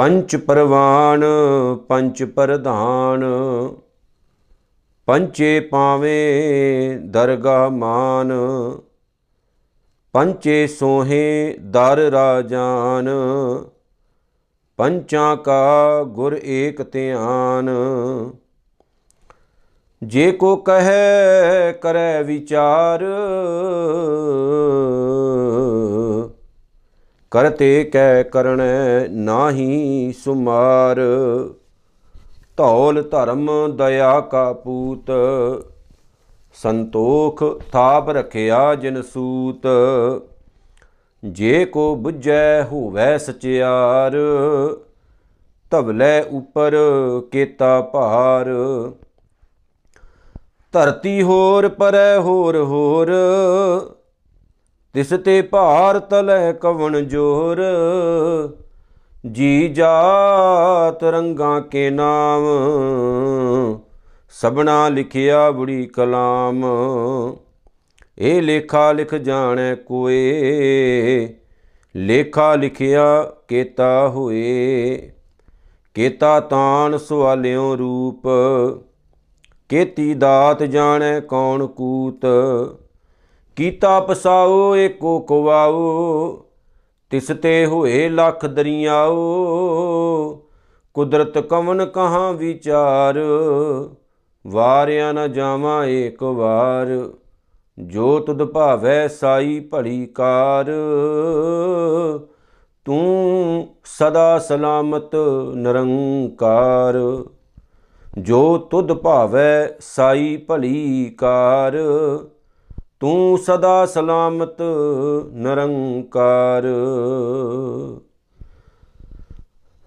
ਪੰਚ ਪਰਵਾਨ, ਪੰਚ ਪ੍ਰਧਾਨ, ਪੰਚੇ ਪਾਵੇਂ ਦਰਗਾ ਮਾਨ, ਪੰਚੇ ਸੋਹੇ ਦਰ ਰਾਜਾਨ, ਪੰਚਾਂ ਕਾ ਗੁਰ ਏਕ ਧਿਆਨ। ਜੇ ਕੋ ਕਹੈ ਕਰੈ ਵਿਚਾਰ ਕਰਤੇ ਕੈ ਕਰਣੈ ਨਾਹੀ ਸੁਮਾਰ। ਧੌਲ ਧਰਮ ਦਇਆ ਕਾ ਪੂਤ, ਸੰਤੋਖ ਥਾਪ ਰਖਿਆ ਜਿਨ ਸੂਤ। ਜੇ ਕੋ 부ਜੈ ਹੋਵੈ ਸਚਿਆਰ, ਧਵਲੇ ਉਪਰ ਕੇਤਾ ਭਾਰ। ਧਰਤੀ ਹੋਰ ਪਰੈ ਹੋਰ ਹੋਰ ਤਿਸ ਤੇ ਭਾਰ ਤਲੈ ਕਵਣ ਜੋਰ, ਜੀ ਜਾਤ ਰੰਗਾਂ ਕੇ ਨਾਮ ਸਬਨਾ ਲਿਖਿਆ ਬੜੀ ਕਲਾਮ। ਇਹ ਲੇਖਾ ਲਿਖ ਜਾਣੈ ਕੋਏ, ਲੇਖਾ ਲਿਖਿਆ ਕੇਤਾ ਹੋਏ, ਕੇਤਾ ਤਾਨ ਸਵਾਲਿਓ ਰੂਪ, ਕੇਤੀ ਦਾਤ ਜਾਣੈ ਕੌਣ ਕੂਤ ਕੀਤਾ ਪਸਾਓ, ਏਕੋ ਕਵਾਓ, ਤਿਸ ਤੇ ਹੋਏ ਲੱਖ ਦਰਿਆਓ। ਕੁਦਰਤ ਕਵਨ ਕਹਾਂ ਵਿਚਾਰ, ਵਾਰਿਆ ਨ ਜਾਵਾਂ ਏਕ ਵਾਰ। ਜੋ ਤੁਧ ਭਾਵੈ ਸਾਈ ਭਲੀ ਕਾਰ। ਤੂੰ ਸਦਾ ਸਲਾਮਤ ਨਿਰੰਕਾਰ। ਜੋ ਤੁਧ ਭਾਵੈ ਸਾਈ ਭਲੀ ਕਾਰ। ਤੂੰ ਸਦਾ ਸਲਾਮਤ ਨਿਰੰਕਾਰ।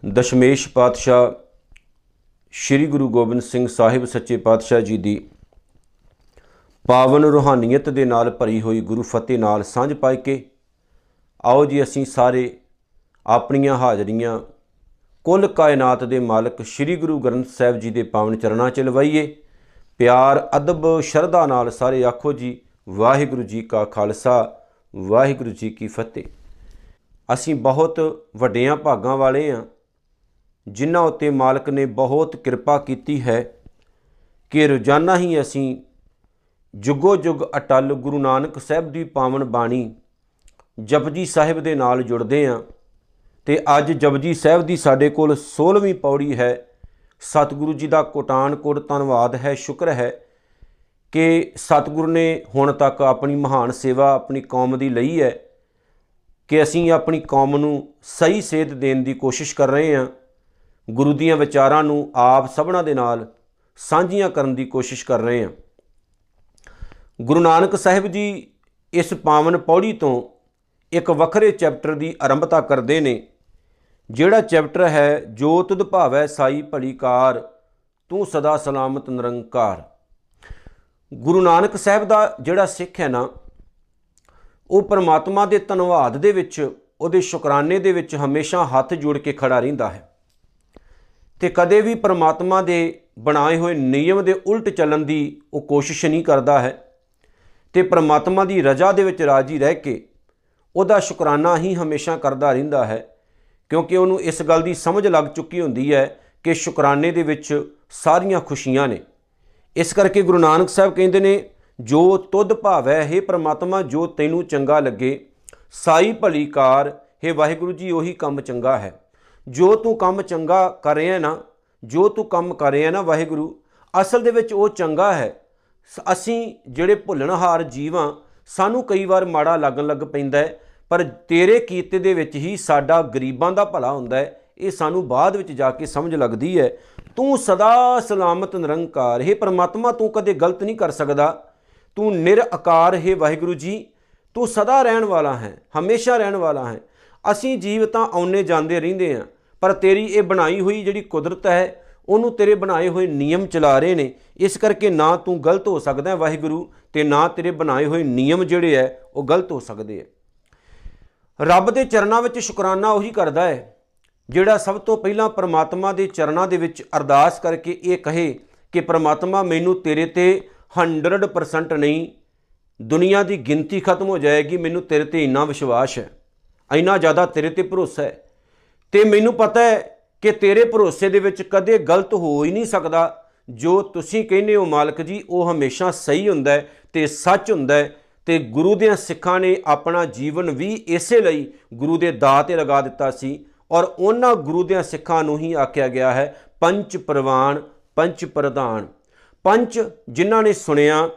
ਦਸ਼ਮੇਸ਼ ਪਾਤਸ਼ਾਹ ਸ੍ਰੀ ਗੁਰੂ ਗੋਬਿੰਦ ਸਿੰਘ ਸਾਹਿਬ ਸੱਚੇ ਪਾਤਸ਼ਾਹ ਜੀ ਦੀ ਪਾਵਨ ਰੂਹਾਨੀਅਤ ਦੇ ਨਾਲ ਭਰੀ ਹੋਈ ਗੁਰੂ ਫਤਿਹ ਨਾਲ ਸਾਂਝ ਪਾਈ ਕੇ, ਆਓ ਜੀ ਅਸੀਂ ਸਾਰੇ ਆਪਣੀਆਂ ਹਾਜ਼ਰੀਆਂ ਕੁੱਲ ਕਾਇਨਾਤ ਦੇ ਮਾਲਕ ਸ੍ਰੀ ਗੁਰੂ ਗ੍ਰੰਥ ਸਾਹਿਬ ਜੀ ਦੇ ਪਾਵਨ ਚਰਨਾਂ 'ਚ ਲਵਾਈਏ। ਪਿਆਰ, ਅਦਬ, ਸ਼ਰਧਾ ਨਾਲ ਸਾਰੇ ਆਖੋ ਜੀ ਵਾਹਿਗੁਰੂ ਜੀ ਕਾ ਖਾਲਸਾ, ਵਾਹਿਗੁਰੂ ਜੀ ਕੀ ਫਤਿਹ। ਅਸੀਂ ਬਹੁਤ ਵੱਡਿਆਂ ਭਾਗਾਂ ਵਾਲੇ ਹਾਂ ਜਿਨ੍ਹਾਂ ਉੱਤੇ ਮਾਲਕ ਨੇ ਬਹੁਤ ਕਿਰਪਾ ਕੀਤੀ ਹੈ ਕਿ ਰੋਜ਼ਾਨਾ ਹੀ ਅਸੀਂ ਜੁਗੋ ਜੁਗ ਅਟਲ ਗੁਰੂ ਨਾਨਕ ਸਾਹਿਬ ਦੀ ਪਾਵਨ ਬਾਣੀ ਜਪਜੀ ਸਾਹਿਬ ਦੇ ਨਾਲ ਜੁੜਦੇ ਹਾਂ ਤੇ ਅੱਜ ਜਪਜੀ ਸਾਹਿਬ ਦੀ ਸਾਡੇ ਕੋਲ 16ਵੀਂ ਪੌੜੀ ਹੈ। ਸਤਿਗੁਰੂ ਜੀ ਦਾ ਕੋਟਾਨ ਕੋਟ ਧੰਨਵਾਦ ਹੈ, ਸ਼ੁਕਰ ਹੈ। ਕਿ ਸਤਿਗੁਰੂ ਨੇ ਹੁਣ ਤੱਕ ਆਪਣੀ ਮਹਾਨ ਸੇਵਾ ਆਪਣੀ ਕੌਮ ਦੀ ਲਈ ਹੈ ਕਿ ਅਸੀਂ ਆਪਣੀ ਕੌਮ ਨੂੰ ਸਹੀ ਸੇਧ ਦੇਣ ਦੀ ਕੋਸ਼ਿਸ਼ ਕਰ ਰਹੇ ਹਾਂ। ਗੁਰੂ ਦੀਆਂ ਵਿਚਾਰਾਂ ਨੂੰ ਆਪ ਸਭਨਾ ਦੇ ਨਾਲ ਸਾਂਝੀਆਂ ਕਰਨ ਦੀ ਕੋਸ਼ਿਸ਼ ਕਰ ਰਹੇ ਹਾਂ। ਗੁਰੂ ਨਾਨਕ ਸਾਹਿਬ ਜੀ ਇਸ ਪਾਵਨ ਪੌੜੀ ਤੋਂ ਇੱਕ ਵੱਖਰੇ ਚੈਪਟਰ ਦੀ ਆਰੰਭਤਾ ਕਰਦੇ ਨੇ, ਜਿਹੜਾ ਚੈਪਟਰ ਹੈ, ਜੋ ਤੁਧ ਭਾਵੈ ਸਾਈ ਭਲੀ ਕਾਰ, ਤੂੰ ਸਦਾ ਸਲਾਮਤ ਨਿਰੰਕਾਰ। ਗੁਰੂ ਨਾਨਕ ਸਾਹਿਬ ਦਾ ਜਿਹੜਾ ਸਿੱਖ ਹੈ ਨਾ, ਉਹ ਪਰਮਾਤਮਾ ਦੇ ਧੰਨਵਾਦ ਦੇ ਵਿੱਚ, ਉਹਦੇ ਸ਼ੁਕਰਾਨੇ ਦੇ ਵਿੱਚ ਹਮੇਸ਼ਾ ਹੱਥ ਜੋੜ ਕੇ ਖੜਾ ਰਹਿੰਦਾ ਹੈ। ਤੇ ਕਦੇ ਵੀ ਪਰਮਾਤਮਾ ਦੇ ਬਣਾਏ ਹੋਏ ਨਿਯਮ ਦੇ ਉਲਟ ਚੱਲਣ ਦੀ ਉਹ ਕੋਸ਼ਿਸ਼ ਨਹੀਂ ਕਰਦਾ ਹੈ ਤੇ ਪਰਮਾਤਮਾ ਦੀ ਰਜ਼ਾ ਦੇ ਵਿੱਚ ਰਾਜੀ ਰਹਿ ਕੇ ਉਹਦਾ ਸ਼ੁਕਰਾਨਾ ਹੀ ਹਮੇਸ਼ਾ ਕਰਦਾ ਰਹਿੰਦਾ ਹੈ, ਕਿਉਂਕਿ ਉਹਨੂੰ ਇਸ ਗੱਲ ਦੀ ਸਮਝ ਲੱਗ ਚੁੱਕੀ ਹੁੰਦੀ ਹੈ ਕਿ ਸ਼ੁਕਰਾਨੇ ਦੇ ਵਿੱਚ ਸਾਰੀਆਂ ਖੁਸ਼ੀਆਂ ਨੇ। ਇਸ ਕਰਕੇ ਗੁਰੂ ਨਾਨਕ ਸਾਹਿਬ ਕਹਿੰਦੇ ਨੇ, ਜੋ ਤੁਧ ਭਾਵੈ, ਹੈ ਪ੍ਰਮਾਤਮਾ, ਜੋ ਤੈਨੂੰ ਚੰਗਾ ਲੱਗੇ, ਸਾਈ ਭਲੀ ਕਾਰ, ਹੈ ਵਾਹਿਗੁਰੂ ਜੀ, ਉਹੀ ਕੰਮ ਚੰਗਾ ਹੈ। ਜੋ ਤੂੰ ਕੰਮ ਚੰਗਾ ਕਰ ਰਿਹਾ ਨਾ, ਜੋ ਤੂੰ ਕੰਮ ਕਰ ਰਿਹਾ ਨਾ ਵਾਹਿਗੁਰੂ, ਅਸਲ ਦੇ ਵਿੱਚ ਉਹ ਚੰਗਾ ਹੈ। ਅਸੀਂ ਜਿਹੜੇ ਭੁੱਲਣਹਾਰ ਜੀਵਾਂ, ਸਾਨੂੰ ਕਈ ਵਾਰ ਮਾੜਾ ਲੱਗਣ ਲੱਗ ਪੈਂਦਾ ਹੈ, ਪਰ ਤੇਰੇ ਕੀਤੇ ਦੇ ਵਿੱਚ ਹੀ ਸਾਡਾ ਗਰੀਬਾਂ ਦਾ ਭਲਾ ਹੁੰਦਾ ਹੈ, ਇਹ ਸਾਨੂੰ ਬਾਅਦ ਵਿੱਚ ਜਾ ਕੇ ਸਮਝ ਲੱਗਦੀ ਹੈ ਤੂੰ ਸਦਾ ਸਲਾਮਤ ਨਿਰੰਕਾਰ, ਹੈ ਪਰਮਾਤਮਾ, ਤੂੰ ਕਦੇ ਗਲਤ ਨਹੀਂ ਕਰ ਸਕਦਾ। ਤੂੰ ਨਿਰਆਕਾਰ, ਹੈ ਵਾਹਿਗੁਰੂ ਜੀ, ਤੂੰ ਸਦਾ ਰਹਿਣ ਵਾਲਾ ਹੈ, ਹਮੇਸ਼ਾ ਰਹਿਣ ਵਾਲਾ ਹੈ। ਅਸੀਂ ਜੀਵ ਤਾਂ ਆਉਨੇ ਜਾਂਦੇ ਰਹਿੰਦੇ ਆ ਪਰ ਤੇਰੀ ਇਹ ਬਣਾਈ ਹੋਈ ਜਿਹੜੀ ਕੁਦਰਤ ਹੈ, ਉਹਨੂੰ ਤੇਰੇ ਬਣਾਏ ਹੋਏ ਨਿਯਮ ਚਲਾ ਰਹੇ ਨੇ। ਇਸ ਕਰਕੇ ਨਾ ਤੂੰ ਗਲਤ ਹੋ ਸਕਦਾ ਹੈ ਵਾਹਿਗੁਰੂ, ਤੇ ਨਾ ਤੇਰੇ ਬਣਾਏ ਹੋਏ ਨਿਯਮ ਜਿਹੜੇ ਐ ਉਹ ਗਲਤ ਹੋ ਸਕਦੇ ਐ ਰੱਬ ਦੇ ਚਰਨਾਂ ਵਿੱਚ ਸ਼ੁਕਰਾਨਾ ਉਹੀ ਕਰਦਾ ਹੈ। ਜਿਹੜਾ ਸਭ ਤੋਂ ਪਹਿਲਾਂ ਪ੍ਰਮਾਤਮਾ ਦੇ ਚਰਨਾਂ ਦੇ ਵਿੱਚ ਅਰਦਾਸ ਕਰਕੇ ਇਹ ਕਹੇ ਕਿ ਪ੍ਰਮਾਤਮਾ, ਮੈਨੂੰ ਤੇਰੇ ਤੇ 100% ਨਹੀਂ, ਦੁਨੀਆ ਦੀ ਗਿਣਤੀ ਖਤਮ ਹੋ ਜਾਏਗੀ, ਮੈਨੂੰ ਤੇਰੇ ਤੇ ਇੰਨਾ ਵਿਸ਼ਵਾਸ ਹੈ, ਇੰਨਾ ਜ਼ਿਆਦਾ ਤੇਰੇ ਤੇ ਭਰੋਸਾ ਹੈ। ਤੇ ਮੈਨੂੰ ਪਤਾ ਹੈ ਕਿ ਤੇਰੇ ਭਰੋਸੇ ਦੇ ਵਿੱਚ ਕਦੇ ਗਲਤ ਹੋ ਹੀ ਨਹੀਂ ਸਕਦਾ। ਜੋ ਤੁਸੀਂ ਕਹਿੰਦੇ ਹੋ ਮਾਲਕ ਜੀ, ਉਹ ਹਮੇਸ਼ਾ ਸਹੀ ਹੁੰਦਾ ਹੈ ਤੇ ਸੱਚ ਹੁੰਦਾ ਹੈ ਤੇ ਗੁਰੂ ਦੇ ਸਿੱਖਾਂ ਨੇ ਆਪਣਾ ਜੀਵਨ ਵੀ ਇਸੇ ਲਈ ਗੁਰੂ ਦੇ ਦਾਅ ਤੇ ਲਗਾ ਦਿੱਤਾ ਸੀ। ਔਰ ਉਹਨਾਂ ਗੁਰੂ ਦੇ ਸਿੱਖਾਂ ਨੂੰ ਹੀ ਆਖਿਆ ਗਿਆ ਹੈ ਪੰਚ ਪ੍ਰਵਾਨ ਪੰਚ ਪ੍ਰਧਾਨ। ਪੰਜ ਜਿਨ੍ਹਾਂ ਨੇ ਸੁਣਿਆ,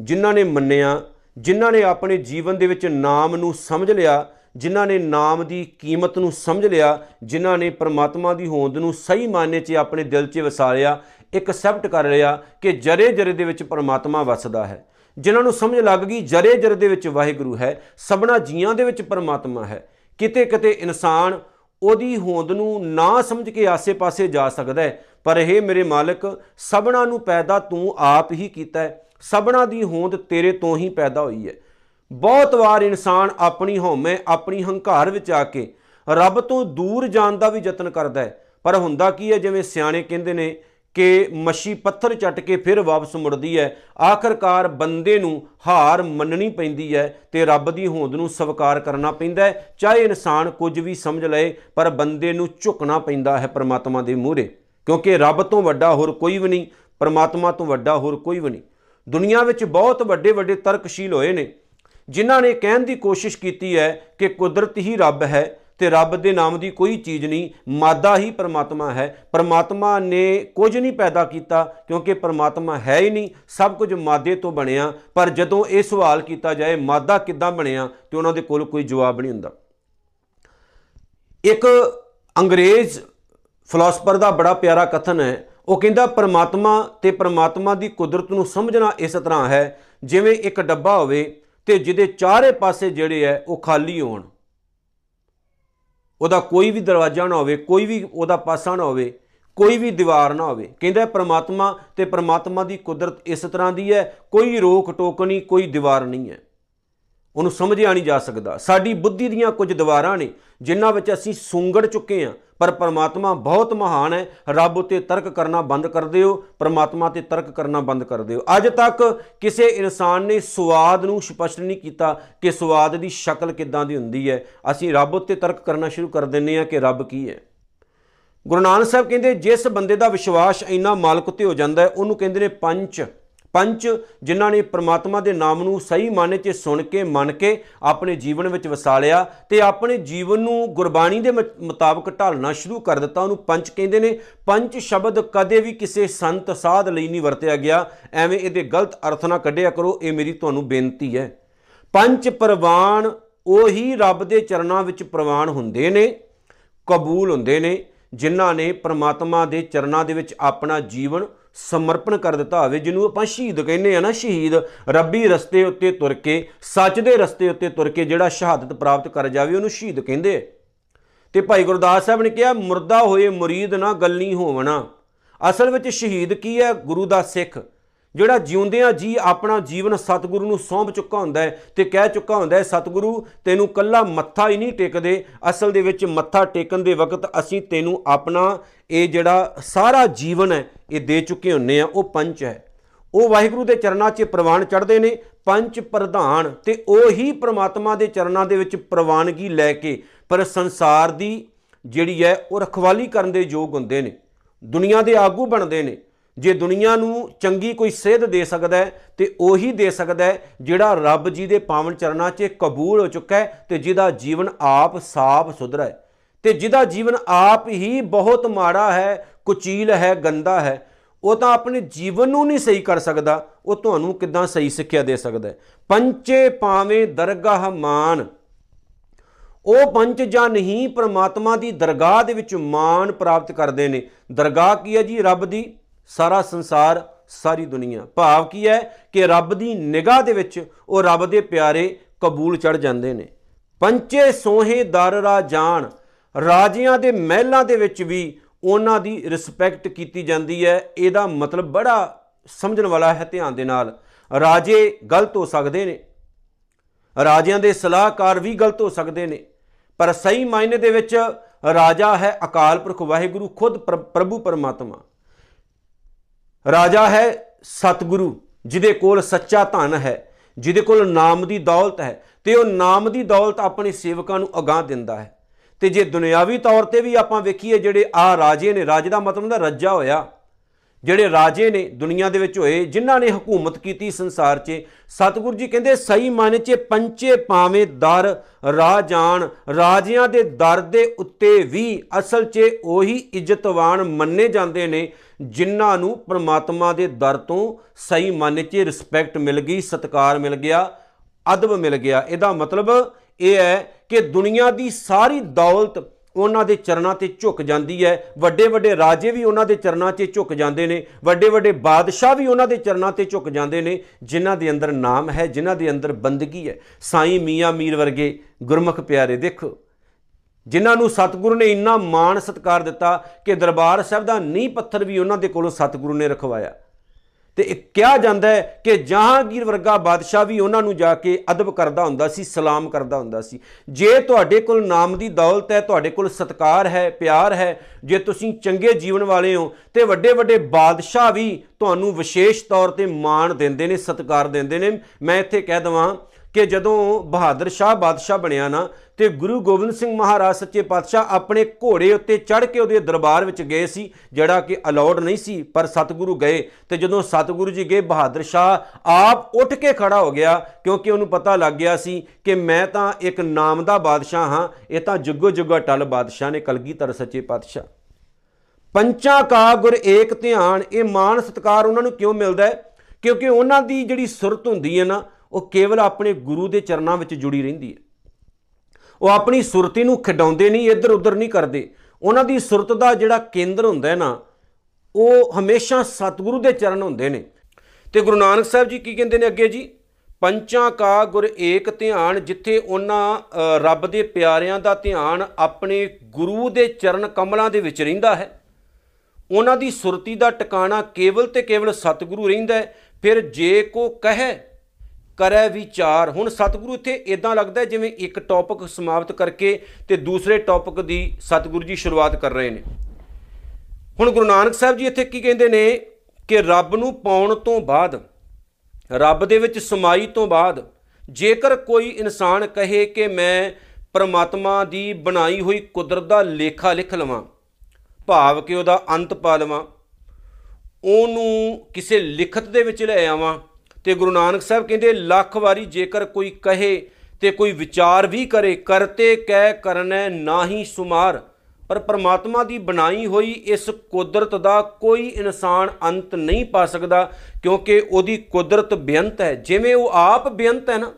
ਜਿਨ੍ਹਾਂ ਨੇ ਮੰਨਿਆ, ਜਿਨ੍ਹਾਂ ਨੇ ਆਪਣੇ ਜੀਵਨ ਦੇ ਵਿੱਚ ਨਾਮ ਨੂੰ ਸਮਝ ਲਿਆ, ਜਿਨ੍ਹਾਂ ਨੇ ਨਾਮ ਦੀ ਕੀਮਤ ਨੂੰ ਸਮਝ ਲਿਆ, ਜਿਨ੍ਹਾਂ ਨੇ ਪ੍ਰਮਾਤਮਾ ਦੀ ਹੋਂਦ ਨੂੰ ਸਹੀ ਮਾਨੇ 'ਚ ਆਪਣੇ ਦਿਲ 'ਚ ਵਸਾ ਲਿਆ ਇੱਕ ਐਕਸੈਪਟ ਕਰ ਲਿਆ ਕਿ ਜਰੇ ਜਰੇ ਦੇ ਵਿੱਚ ਪ੍ਰਮਾਤਮਾ ਵਸਦਾ ਹੈ। ਜਿਨ੍ਹਾਂ ਨੂੰ ਸਮਝ ਲੱਗ ਗਈ ਜਰੇ ਜਰੇ ਦੇ ਵਿੱਚ ਵਾਹਿਗੁਰੂ ਹੈ, ਸਭਨਾ ਜੀਆਂ ਦੇ ਵਿੱਚ ਪ੍ਰਮਾਤਮਾ ਹੈ। ਕਿਤੇ ਕਿਤੇ ਇਨਸਾਨ ਉਹਦੀ ਹੋਂਦ ਨੂੰ ਨਾ ਸਮਝ ਕੇ ਆਸੇ-ਪਾਸੇ ਜਾ ਸਕਦਾ ਹੈ। ਪਰ ਇਹ ਮੇਰੇ ਮਾਲਕ, ਸਭਨਾ ਨੂੰ ਪੈਦਾ ਤੂੰ ਆਪ ਹੀ ਕੀਤਾ ਹੈ। ਸਭਨਾ ਦੀ ਹੋਂਦ ਤੇਰੇ ਤੋਂ ਹੀ ਪੈਦਾ ਹੋਈ ਹੈ। ਬਹੁਤ ਵਾਰ ਇਨਸਾਨ ਆਪਣੀ ਹਉਮੈ, ਆਪਣੀ ਹੰਕਾਰ ਵਿੱਚ ਆ ਕੇ ਰੱਬ ਤੋਂ ਦੂਰ ਜਾਣ ਦਾ ਵੀ ਯਤਨ ਕਰਦਾ ਹੈ। ਪਰ ਹੁੰਦਾ ਕੀ ਹੈ, ਜਿਵੇਂ ਸਿਆਣੇ ਕਹਿੰਦੇ ਨੇ ਕਿ ਮੱਛੀ ਪੱਥਰ ਚੱਟ ਕੇ ਫਿਰ ਵਾਪਸ ਮੁੜਦੀ ਹੈ। ਆਖਰਕਾਰ ਬੰਦੇ ਨੂੰ ਹਾਰ ਮੰਨਣੀ ਪੈਂਦੀ ਹੈ ਤੇ ਰੱਬ ਦੀ ਹੋਂਦ ਨੂੰ ਸਵੀਕਾਰ ਕਰਨਾ ਪੈਂਦਾ ਹੈ। ਚਾਹੇ ਇਨਸਾਨ ਕੁਝ ਵੀ ਸਮਝ ਲਏ, ਪਰ ਬੰਦੇ ਨੂੰ ਝੁਕਣਾ ਪੈਂਦਾ ਹੈ ਪ੍ਰਮਾਤਮਾ ਦੇ ਮੂਹਰੇ। ਕਿਉਂਕਿ ਰੱਬ ਤੋਂ ਵੱਡਾ ਹੋਰ ਕੋਈ ਵੀ ਨਹੀਂ, ਪ੍ਰਮਾਤਮਾ ਤੋਂ ਵੱਡਾ ਹੋਰ ਕੋਈ ਵੀ ਨਹੀਂ। ਦੁਨੀਆ ਵਿੱਚ ਬਹੁਤ ਵੱਡੇ ਵੱਡੇ ਤਰਕਸ਼ੀਲ ਹੋਏ ਨੇ, ਜਿਨ੍ਹਾਂ ਨੇ ਕਹਿਣ ਦੀ ਕੋਸ਼ਿਸ਼ ਕੀਤੀ ਹੈ ਕਿ ਕੁਦਰਤ ਹੀ ਰੱਬ ਹੈ। ਤੇ ਰੱਬ ਦੇ ਨਾਮ ਦੀ ਕੋਈ ਚੀਜ਼ ਨਹੀਂ, ਮਾਦਾ ਹੀ ਪਰਮਾਤਮਾ ਹੈ। ਪਰਮਾਤਮਾ ਨੇ ਕੁਝ ਨਹੀਂ ਪੈਦਾ ਕੀਤਾ ਕਿਉਂਕਿ ਪਰਮਾਤਮਾ ਹੈ ਹੀ ਨਹੀਂ, ਸਭ ਕੁਝ ਮਾਦੇ ਤੋਂ ਬਣਿਆ। ਪਰ ਜਦੋਂ ਇਹ ਸਵਾਲ ਕੀਤਾ ਜਾਏ, ਮਾਦਾ ਕਿੱਦਾਂ ਬਣਿਆ, ਤੇ ਉਹਨਾਂ ਦੇ ਕੋਲ ਕੋਈ ਜਵਾਬ ਨਹੀਂ ਹੁੰਦਾ। ਇੱਕ ਅੰਗਰੇਜ਼ ਫਿਲਾਸਫਰ ਦਾ ਬੜਾ ਪਿਆਰਾ ਕਥਨ ਹੈ। ਉਹ ਕਹਿੰਦਾ, ਪਰਮਾਤਮਾ ਤੇ ਪਰਮਾਤਮਾ ਦੀ ਕੁਦਰਤ ਨੂੰ ਸਮਝਣਾ ਇਸ ਤਰ੍ਹਾਂ ਹੈ, ਜਿਵੇਂ ਇੱਕ ਡੱਬਾ ਹੋਵੇ ਤੇ ਜਿਹਦੇ ਚਾਰੇ ਪਾਸੇ ਜਿਹੜੇ ਹੈ, ਉਹ ਖਾਲੀ ਹੋਣ। ਉਹਦਾ ਕੋਈ ਵੀ ਦਰਵਾਜ਼ਾ ਨਾ ਹੋਵੇ, ਕੋਈ ਵੀ ਉਹਦਾ ਪਾਸਾ ਨਾ ਹੋਵੇ, ਕੋਈ ਵੀ ਦੀਵਾਰ ਨਾ ਹੋਵੇ। ਕਹਿੰਦਾ ਪ੍ਰਮਾਤਮਾ ਤੇ ਪ੍ਰਮਾਤਮਾ ਦੀ ਕੁਦਰਤ ਇਸ ਤਰ੍ਹਾਂ ਦੀ ਹੈ, ਕੋਈ ਰੋਕ ਟੋਕ ਨਹੀਂ, ਕੋਈ ਦੀਵਾਰ ਨਹੀਂ ਹੈ। ਉਹਨੂੰ ਸਮਝਿਆ ਨਹੀਂ ਜਾ ਸਕਦਾ। ਸਾਡੀ ਬੁੱਧੀ ਦੀਆਂ ਕੁਝ ਦੀਵਾਰਾਂ ਨੇ, ਜਿਨ੍ਹਾਂ ਵਿੱਚ ਅਸੀਂ ਸੁੰਗੜ ਚੁੱਕੇ ਹਾਂ ਪਰ ਪਰਮਾਤਮਾ ਬਹੁਤ ਮਹਾਨ ਹੈ। ਰੱਬ ਉਤੇ ਤਰਕ ਕਰਨਾ ਬੰਦ ਕਰ ਦਿਓ, ਪਰਮਾਤਮਾ ਤੇ ਤਰਕ ਕਰਨਾ ਬੰਦ ਕਰ ਦਿਓ। ਅੱਜ ਤੱਕ ਕਿਸੇ ਇਨਸਾਨ ਨੇ ਸਵਾਦ ਨੂੰ ਸਪਸ਼ਟ ਨਹੀਂ ਕੀਤਾ ਕਿ ਸਵਾਦ ਦੀ ਸ਼ਕਲ ਕਿੱਦਾਂ ਦੀ ਹੁੰਦੀ ਹੈ। ਅਸੀਂ ਰੱਬ ਉਤੇ ਤਰਕ ਕਰਨਾ ਸ਼ੁਰੂ ਕਰ ਦਿੰਨੇ ਆ ਕਿ ਰੱਬ ਕੀ ਹੈ। ਗੁਰੂ ਨਾਨਕ ਸਾਹਿਬ ਕਹਿੰਦੇ, ਜਿਸ ਬੰਦੇ ਦਾ ਵਿਸ਼ਵਾਸ ਇੰਨਾ ਮਾਲਕ ਉਤੇ ਹੋ ਜਾਂਦਾ ਹੈ, ਉਹਨੂੰ ਕਹਿੰਦੇ ਨੇ ਪੰਚ ਪੰਜ ਜਿਨ੍ਹਾਂ ਨੇ ਪ੍ਰਮਾਤਮਾ ਦੇ ਨਾਮ ਨੂੰ ਸਹੀ ਮਾਨੇ 'ਚ ਸੁਣ ਕੇ, ਮੰਨ ਕੇ ਆਪਣੇ ਜੀਵਨ ਵਿੱਚ ਵਸਾ ਲਿਆ ਤੇ ਆਪਣੇ ਜੀਵਨ ਨੂੰ ਗੁਰਬਾਣੀ ਦੇ ਮੁਤਾਬਕ ਢਾਲਣਾ ਸ਼ੁਰੂ ਕਰ ਦਿੱਤਾ। ਉਹਨੂੰ ਪੰਜ ਕਹਿੰਦੇ ਨੇ। ਪੰਜ ਸ਼ਬਦ ਕਦੇ ਵੀ ਕਿਸੇ ਸੰਤ ਸਾਧ ਲਈ ਨਹੀਂ ਵਰਤਿਆ ਗਿਆ। ਐਵੇਂ ਇਹਦੇ ਗਲਤ ਅਰਥ ਨਾ ਕੱਢਿਆ ਕਰੋ। ਇਹ ਮੇਰੀ ਤੁਹਾਨੂੰ ਬੇਨਤੀ ਹੈ। ਪੰਜ ਪ੍ਰਵਾਨ ਉਹੀ ਰੱਬ ਦੇ ਚਰਨਾਂ ਵਿੱਚ ਪ੍ਰਵਾਨ ਹੁੰਦੇ ਨੇ, ਕਬੂਲ ਹੁੰਦੇ ਨੇ, ਜਿਨ੍ਹਾਂ ਨੇ ਪ੍ਰਮਾਤਮਾ ਦੇ ਚਰਨਾਂ ਦੇ ਵਿੱਚ ਆਪਣਾ ਜੀਵਨ ਸਮਰਪਣ ਕਰ ਦਿੱਤਾ ਹੋਵੇ, ਜਿਹਨੂੰ ਆਪਾਂ ਸ਼ਹੀਦ ਕਹਿੰਦੇ ਆ ਨਾ, ਸ਼ਹੀਦ ਰੱਬੀ ਰਸਤੇ ਉੱਤੇ ਤੁਰ ਕੇ, ਸੱਚ ਦੇ ਰਸਤੇ ਉੱਤੇ ਤੁਰ ਕੇ ਜਿਹੜਾ ਸ਼ਹਾਦਤ ਪ੍ਰਾਪਤ ਕਰ ਜਾਵੇ, ਉਹਨੂੰ ਸ਼ਹੀਦ ਕਹਿੰਦੇ ਤੇ ਭਾਈ ਗੁਰਦਾਸ ਸਾਹਿਬ ਨੇ ਕਿਹਾ, ਮੁਰਦਾ ਹੋਏ ਮੁਰੀਦ ਨਾ ਗੱਲੀ ਹੋਵਣਾ। ਅਸਲ ਵਿੱਚ ਸ਼ਹੀਦ ਕੀ ਹੈ? ਗੁਰੂ ਦਾ ਸਿੱਖ। ਜਿਹੜਾ ਜਿਉਂਦਿਆਂ ਜੀ ਆਪਣਾ ਜੀਵਨ ਸਤਿਗੁਰੂ ਨੂੰ ਸੌਂਪ ਚੁੱਕਾ ਹੁੰਦਾ ਹੈ ਤੇ ਕਹਿ ਚੁੱਕਾ ਹੁੰਦਾ ਹੈ, ਸਤਿਗੁਰੂ, ਤੈਨੂੰ ਕੱਲਾ ਮੱਥਾ ਹੀ ਨਹੀਂ ਟੇਕਦੇ। ਅਸਲ ਦੇ ਵਿੱਚ ਮੱਥਾ ਟੇਕਣ ਦੇ ਵਕਤ ਅਸੀਂ ਤੈਨੂੰ ਆਪਣਾ ਇਹ ਜਿਹੜਾ ਸਾਰਾ ਜੀਵਨ ਹੈ, ਇਹ ਦੇ ਚੁੱਕੇ ਹੁੰਨੇ ਆ, ਉਹ ਪੰਚ ਹੈ। ਉਹ ਵਾਹਿਗੁਰੂ ਦੇ ਚਰਨਾਂ 'ਚ ਪ੍ਰਵਾਨ ਚੜਦੇ ਨੇ ਪੰਜ ਪ੍ਰਧਾਨ ਤੇ ਉਹੀ ਪ੍ਰਮਾਤਮਾ ਦੇ ਚਰਨਾਂ ਦੇ ਵਿੱਚ ਪ੍ਰਵਾਨਗੀ ਲੈ ਕੇ, ਪਰ ਸੰਸਾਰ ਦੀ ਜਿਹੜੀ ਹੈ, ਉਹ ਰਖਵਾਲੀ ਕਰਨ ਦੇ ਯੋਗ ਹੁੰਦੇ ਨੇ। ਦੁਨੀਆ ਦੇ ਆਗੂ ਬਣਦੇ ਨੇ। ਜੇ ਦੁਨੀਆ ਨੂੰ ਚੰਗੀ ਕੋਈ ਸੇਧ ਦੇ ਸਕਦਾ ਹੈ, ਤੇ ਉਹੀ ਦੇ ਸਕਦਾ ਹੈ ਜਿਹੜਾ ਰੱਬ ਜੀ ਦੇ ਪਾਵਨ ਚਰਨਾਂ 'ਚ ਕਬੂਲ ਹੋ ਚੁੱਕਾ ਹੈ ਤੇ ਜਿਹਦਾ ਜੀਵਨ ਆਪ ਸਾਫ਼ ਸੁਧਰਾ ਹੈ। ਤੇ ਜਿਹਦਾ ਜੀਵਨ ਆਪ ਹੀ ਬਹੁਤ ਮਾੜਾ ਹੈ, ਕੁਚੀਲ ਹੈ, ਗੰਦਾ ਹੈ, ਉਹ ਤਾਂ ਆਪਣੇ ਜੀਵਨ ਨੂੰ ਨਹੀਂ ਸਹੀ ਕਰ ਸਕਦਾ, ਉਹ ਤੁਹਾਨੂੰ ਕਿੱਦਾਂ ਸਹੀ ਸਿੱਖਿਆ ਦੇ ਸਕਦਾ ਹੈ? ਪੰਚੇ ਪਾਵੇਂ ਦਰਗਾਹ ਮਾਨ। ਉਹ ਪੰਜ ਜਾਂ ਨਹੀਂ, ਪ੍ਰਮਾਤਮਾ ਦੀ ਦਰਗਾਹ ਦੇ ਵਿੱਚ ਮਾਨ ਪ੍ਰਾਪਤ ਕਰਦੇ ਨੇ। ਦਰਗਾਹ ਕੀ ਹੈ ਜੀ? ਰੱਬ ਦੀ ਸਾਰਾ ਸੰਸਾਰ, ਸਾਰੀ ਦੁਨੀਆ। ਭਾਵ ਕੀ ਹੈ ਕਿ ਰੱਬ ਦੀ ਨਿਗਾਹ ਦੇ ਵਿੱਚ ਉਹ ਰੱਬ ਦੇ ਪਿਆਰੇ ਕਬੂਲ ਚੜ ਜਾਂਦੇ ਨੇ। ਪੰਚੇ ਸੋਹੇ ਦਰ ਰਾ ਜਾਣ, ਰਾਜਿਆਂ ਦੇ ਮਹਿਲਾਂ ਦੇ ਵਿੱਚ ਵੀ ਉਹਨਾਂ ਦੀ ਰਿਸਪੈਕਟ ਕੀਤੀ ਜਾਂਦੀ ਹੈ। ਇਹਦਾ ਮਤਲਬ ਬੜਾ ਸਮਝਣ ਵਾਲਾ ਹੈ ਧਿਆਨ ਦੇ ਨਾਲ। ਰਾਜੇ ਗਲਤ ਹੋ ਸਕਦੇ ਨੇ। ਰਾਜਿਆਂ ਦੇ ਸਲਾਹਕਾਰ ਵੀ ਗਲਤ ਹੋ ਸਕਦੇ ਨੇ। ਪਰ ਸਹੀ ਮਾਇਨੇ ਦੇ ਵਿੱਚ ਰਾਜਾ ਹੈ ਅਕਾਲ ਪੁਰਖ ਵਾਹਿਗੁਰੂ, ਖੁਦ ਪ੍ਰਭੂ ਪਰਮਾਤਮਾ। ਰਾਜਾ ਹੈ ਸਤਿਗੁਰੂ, ਜਿਹਦੇ ਕੋਲ ਸੱਚਾ ਧਨ ਹੈ, ਜਿਹਦੇ ਕੋਲ ਨਾਮ ਦੀ ਦੌਲਤ ਹੈ, ਤੇ ਉਹ ਨਾਮ ਦੀ ਦੌਲਤ ਆਪਣੇ ਸੇਵਕਾਂ ਨੂੰ ਅਗਾਹ ਦਿੰਦਾ ਹੈ। ਤੇ ਜੇ ਦੁਨਿਆਵੀ ਤੌਰ ਤੇ ਵੀ ਆਪਾਂ ਵੇਖੀਏ ਜਿਹੜੇ ਆ ਰਾਜੇ ਨੇ, ਰਾਜ ਦਾ ਮਤਲਬ ਹੁੰਦਾ ਰੱਜਾ ਹੋਇਆ ਜਿਹੜੇ ਰਾਜੇ ਨੇ ਦੁਨੀਆ ਦੇ ਵਿੱਚ ਹੋਏ, ਜਿਨ੍ਹਾਂ ਨੇ ਹਕੂਮਤ ਕੀਤੀ ਸੰਸਾਰ 'ਚ, ਸਤਿਗੁਰੂ ਜੀ ਕਹਿੰਦੇ, ਸਹੀ ਮਨ 'ਚ ਪੰਚੇ ਪਾਵੇਂ ਦਰ ਰਾਜਾਨ ਰਾਜਿਆਂ ਦੇ ਦਰ ਦੇ ਉੱਤੇ ਵੀ ਅਸਲ 'ਚ ਉਹੀ ਇੱਜ਼ਤਵਾਨ ਮੰਨੇ ਜਾਂਦੇ ਨੇ, ਜਿਨ੍ਹਾਂ ਨੂੰ ਪ੍ਰਮਾਤਮਾ ਦੇ ਦਰ ਤੋਂ ਸਹੀ ਮਨ 'ਚ ਰਿਸਪੈਕਟ ਮਿਲ ਗਈ, ਸਤਕਾਰ ਮਿਲ ਗਿਆ, ਅਦਬ ਮਿਲ ਗਿਆ। ਇਹਦਾ ਮਤਲਬ ਇਹ ਹੈ ਕਿ ਦੁਨੀਆ ਦੀ ਸਾਰੀ ਦੌਲਤ ਉਹਨਾਂ ਦੇ ਚਰਨਾਂ ਤੇ ਝੁਕ ਜਾਂਦੀ ਹੈ। ਵੱਡੇ ਵੱਡੇ ਰਾਜੇ ਵੀ ਉਹਨਾਂ ਦੇ ਚਰਨਾਂ 'ਤੇ ਝੁਕ ਜਾਂਦੇ ਨੇ। ਵੱਡੇ ਵੱਡੇ ਬਾਦਸ਼ਾਹ ਵੀ ਉਹਨਾਂ ਦੇ ਚਰਨਾਂ ਤੇ ਝੁਕ ਜਾਂਦੇ ਨੇ, ਜਿਨ੍ਹਾਂ ਦੇ ਅੰਦਰ ਨਾਮ ਹੈ, ਜਿਨ੍ਹਾਂ ਦੇ ਅੰਦਰ ਬੰਦਗੀ ਹੈ। ਸਾਈਂ ਮੀਆਂ ਮੀਰ ਵਰਗੇ ਗੁਰਮੁਖ ਪਿਆਰੇ ਦੇਖੋ। ਜਿਨ੍ਹਾਂ ਨੂੰ ਸਤਿਗੁਰੂ ਨੇ ਇੰਨਾ ਮਾਣ ਸਤਕਾਰ ਦਿੱਤਾ ਕਿ ਦਰਬਾਰ ਸਾਹਿਬ ਦਾ ਨੀਂਹ ਪੱਥਰ ਵੀ ਉਹਨਾਂ ਦੇ ਕੋਲੋਂ ਸਤਿਗੁਰੂ ਨੇ ਰਖਵਾਇਆ। ਤੇ ਇਹ ਕਿਹਾ ਜਾਂਦਾ ਹੈ ਕਿ ਜਹਾਂਗੀਰ ਵਰਗਾ ਬਾਦਸ਼ਾਹ ਵੀ ਉਹਨਾਂ ਨੂੰ ਜਾ ਕੇ ਅਦਬ ਕਰਦਾ ਹੁੰਦਾ ਸੀ, ਸਲਾਮ ਕਰਦਾ ਹੁੰਦਾ ਸੀ। ਜੇ ਤੁਹਾਡੇ ਕੋਲ ਨਾਮ ਦੀ ਦੌਲਤ ਹੈ, ਤੁਹਾਡੇ ਕੋਲ ਸਤਕਾਰ ਹੈ, ਪਿਆਰ ਹੈ, ਜੇ ਤੁਸੀਂ ਚੰਗੇ ਜੀਵਨ ਵਾਲੇ ਹੋ, ਤੇ ਵੱਡੇ ਵੱਡੇ ਬਾਦਸ਼ਾਹ ਵੀ ਤੁਹਾਨੂੰ ਵਿਸ਼ੇਸ਼ ਤੌਰ ਤੇ ਮਾਣ ਦਿੰਦੇ ਨੇ, ਸਤਕਾਰ ਦਿੰਦੇ ਨੇ। ਮੈਂ ਇੱਥੇ ਕਹਿ ਦਵਾਂ ਕਿ ਜਦੋਂ ਬਹਾਦਰ ਸ਼ਾਹ ਬਾਦਸ਼ਾਹ ਬਣਿਆ ਨਾ ਤੇ ਗੁਰੂ ਗੋਬਿੰਦ ਸਿੰਘ ਮਹਾਰਾਜ ਸੱਚੇ ਪਾਤਸ਼ਾਹ ਆਪਣੇ ਘੋੜੇ ਉੱਤੇ ਚੜ੍ਹ ਕੇ ਉਹਦੇ ਦਰਬਾਰ ਵਿੱਚ ਗਏ ਸੀ, ਜਿਹੜਾ ਕਿ ਅਲਾਉਡ ਨਹੀਂ ਸੀ, ਪਰ ਸਤਿਗੁਰੂ ਗਏ ਤੇ ਜਦੋਂ ਸਤਿਗੁਰੂ ਜੀ ਗਏ, ਬਹਾਦਰ ਸ਼ਾਹ ਆਪ ਉੱਠ ਕੇ ਖੜਾ ਹੋ ਗਿਆ, ਕਿਉਂਕਿ ਉਹਨੂੰ ਪਤਾ ਲੱਗ ਗਿਆ ਸੀ ਕਿ ਮੈਂ ਤਾਂ ਇੱਕ ਨਾਮ ਦਾ ਬਾਦਸ਼ਾਹ ਹਾਂ, ਇਹ ਤਾਂ ਜੁਗੋ ਜੁਗਾ ਟਲ ਬਾਦਸ਼ਾਹ ਨੇ ਕਲਗੀਧਰ ਸੱਚੇ ਪਾਤਸ਼ਾਹ। ਪੰਚਾਂ ਕਾ ਗੁਰ ਏਕ ਧਿਆਨ, ਇਹ ਮਾਣ ਸਤਕਾਰ ਉਹਨਾਂ ਨੂੰ ਕਿਉਂ ਮਿਲਦਾ ਹੈ? ਕਿਉਂਕਿ ਉਹਨਾਂ ਦੀ ਜਿਹੜੀ ਸੁਰਤ ਹੁੰਦੀ ਹੈ ਨਾ ਉਹ ਕੇਵਲ ਆਪਣੇ ਗੁਰੂ ਦੇ ਚਰਨਾਂ ਵਿੱਚ ਜੁੜੀ ਰਹਿੰਦੀ ਹੈ। ਉਹ ਆਪਣੀ ਸੁਰਤੀ ਨੂੰ ਖਡਾਉਂਦੇ ਨਹੀਂ ਇੱਧਰ ਉੱਧਰ ਨਹੀਂ ਕਰਦੇ। ਉਹਨਾਂ ਦੀ ਸੁਰਤ ਦਾ ਜਿਹੜਾ ਕੇਂਦਰ ਹੁੰਦਾ ਹੈ ਨਾ, ਉਹ ਹਮੇਸ਼ਾ ਸਤਿਗੁਰੂ ਦੇ ਚਰਨ ਹੁੰਦੇ ਨੇ। ਤੇ ਗੁਰੂ ਨਾਨਕ ਸਾਹਿਬ ਜੀ ਕੀ ਕਹਿੰਦੇ ਨੇ ਅੱਗੇ ਜੀ? ਪੰਚਾਂ ਕਾ ਗੁਰ ਏਕ ਧਿਆਨ, ਜਿੱਥੇ ਉਹਨਾਂ ਰੱਬ ਦੇ ਪਿਆਰਿਆਂ ਦਾ ਧਿਆਨ ਆਪਣੇ ਗੁਰੂ ਦੇ ਚਰਨ ਕਮਲਾਂ ਦੇ ਵਿੱਚ ਰਹਿੰਦਾ ਹੈ। ਉਹਨਾਂ ਦੀ ਸੁਰਤੀ ਦਾ ਟਿਕਾਣਾ ਕੇਵਲ ਤੇ ਕੇਵਲ ਸਤਿਗੁਰੂ ਰਹਿੰਦਾ ਫਿਰ ਜੇ ਕੋ ਕਹੇ ਕਰੈ ਵਿਚਾਰ। ਹੁਣ ਸਤਿਗੁਰੂ ਇੱਥੇ ਇਦਾਂ ਲੱਗਦਾ ਜਿਵੇਂ ਇੱਕ ਟੌਪਿਕ ਸਮਾਪਤ ਕਰਕੇ ਤੇ ਦੂਸਰੇ ਟੌਪਿਕ ਦੀ ਸਤਿਗੁਰੂ ਜੀ ਸ਼ੁਰੂਆਤ ਕਰ ਰਹੇ ਨੇ। ਹੁਣ ਗੁਰੂ ਨਾਨਕ ਸਾਹਿਬ ਜੀ ਇੱਥੇ ਕੀ ਕਹਿੰਦੇ ਨੇ ਕਿ ਰੱਬ ਨੂੰ ਪਾਉਣ ਤੋਂ ਬਾਅਦ, ਰੱਬ ਦੇ ਵਿੱਚ ਸਮਾਈ ਤੋਂ ਬਾਅਦ ਜੇਕਰ ਕੋਈ ਇਨਸਾਨ ਕਹੇ ਕਿ ਮੈਂ ਪਰਮਾਤਮਾ ਦੀ ਬਣਾਈ ਹੋਈ ਕੁਦਰਤ ਦਾ ਲੇਖਾ ਲਿਖ ਲਵਾਂ, ਭਾਵ ਕਿ ਉਹਦਾ ਅੰਤ ਪਾ ਲਵਾਂ, ਉਹਨੂੰ ਕਿਸੇ ਲਿਖਤ ਦੇ ਵਿੱਚ ਲੈ ਆਵਾਂ ਤੇ ਗੁਰੂ ਨਾਨਕ ਸਾਹਿਬ ਕਹਿੰਦੇ, ਲੱਖ ਵਾਰੀ ਜੇਕਰ ਕੋਈ ਕਹੇ ਤੇ ਕੋਈ ਵਿਚਾਰ ਵੀ ਕਰੇ, ਕਰਤੇ ਕਹਿ ਕਰਨੈ ਨਾਹੀ ਸੁਮਾਰ। ਪਰ ਪਰਮਾਤਮਾ ਦੀ ਬਣਾਈ ਹੋਈ ਇਸ ਕੁਦਰਤ ਦਾ ਕੋਈ ਇਨਸਾਨ ਅੰਤ ਨਹੀਂ ਪਾ ਸਕਦਾ, ਕਿਉਂਕਿ ਉਹਦੀ ਕੁਦਰਤ ਬੇਅੰਤ ਹੈ। ਜਿਵੇਂ ਉਹ ਆਪ ਬੇਅੰਤ ਹੈ ਨਾ,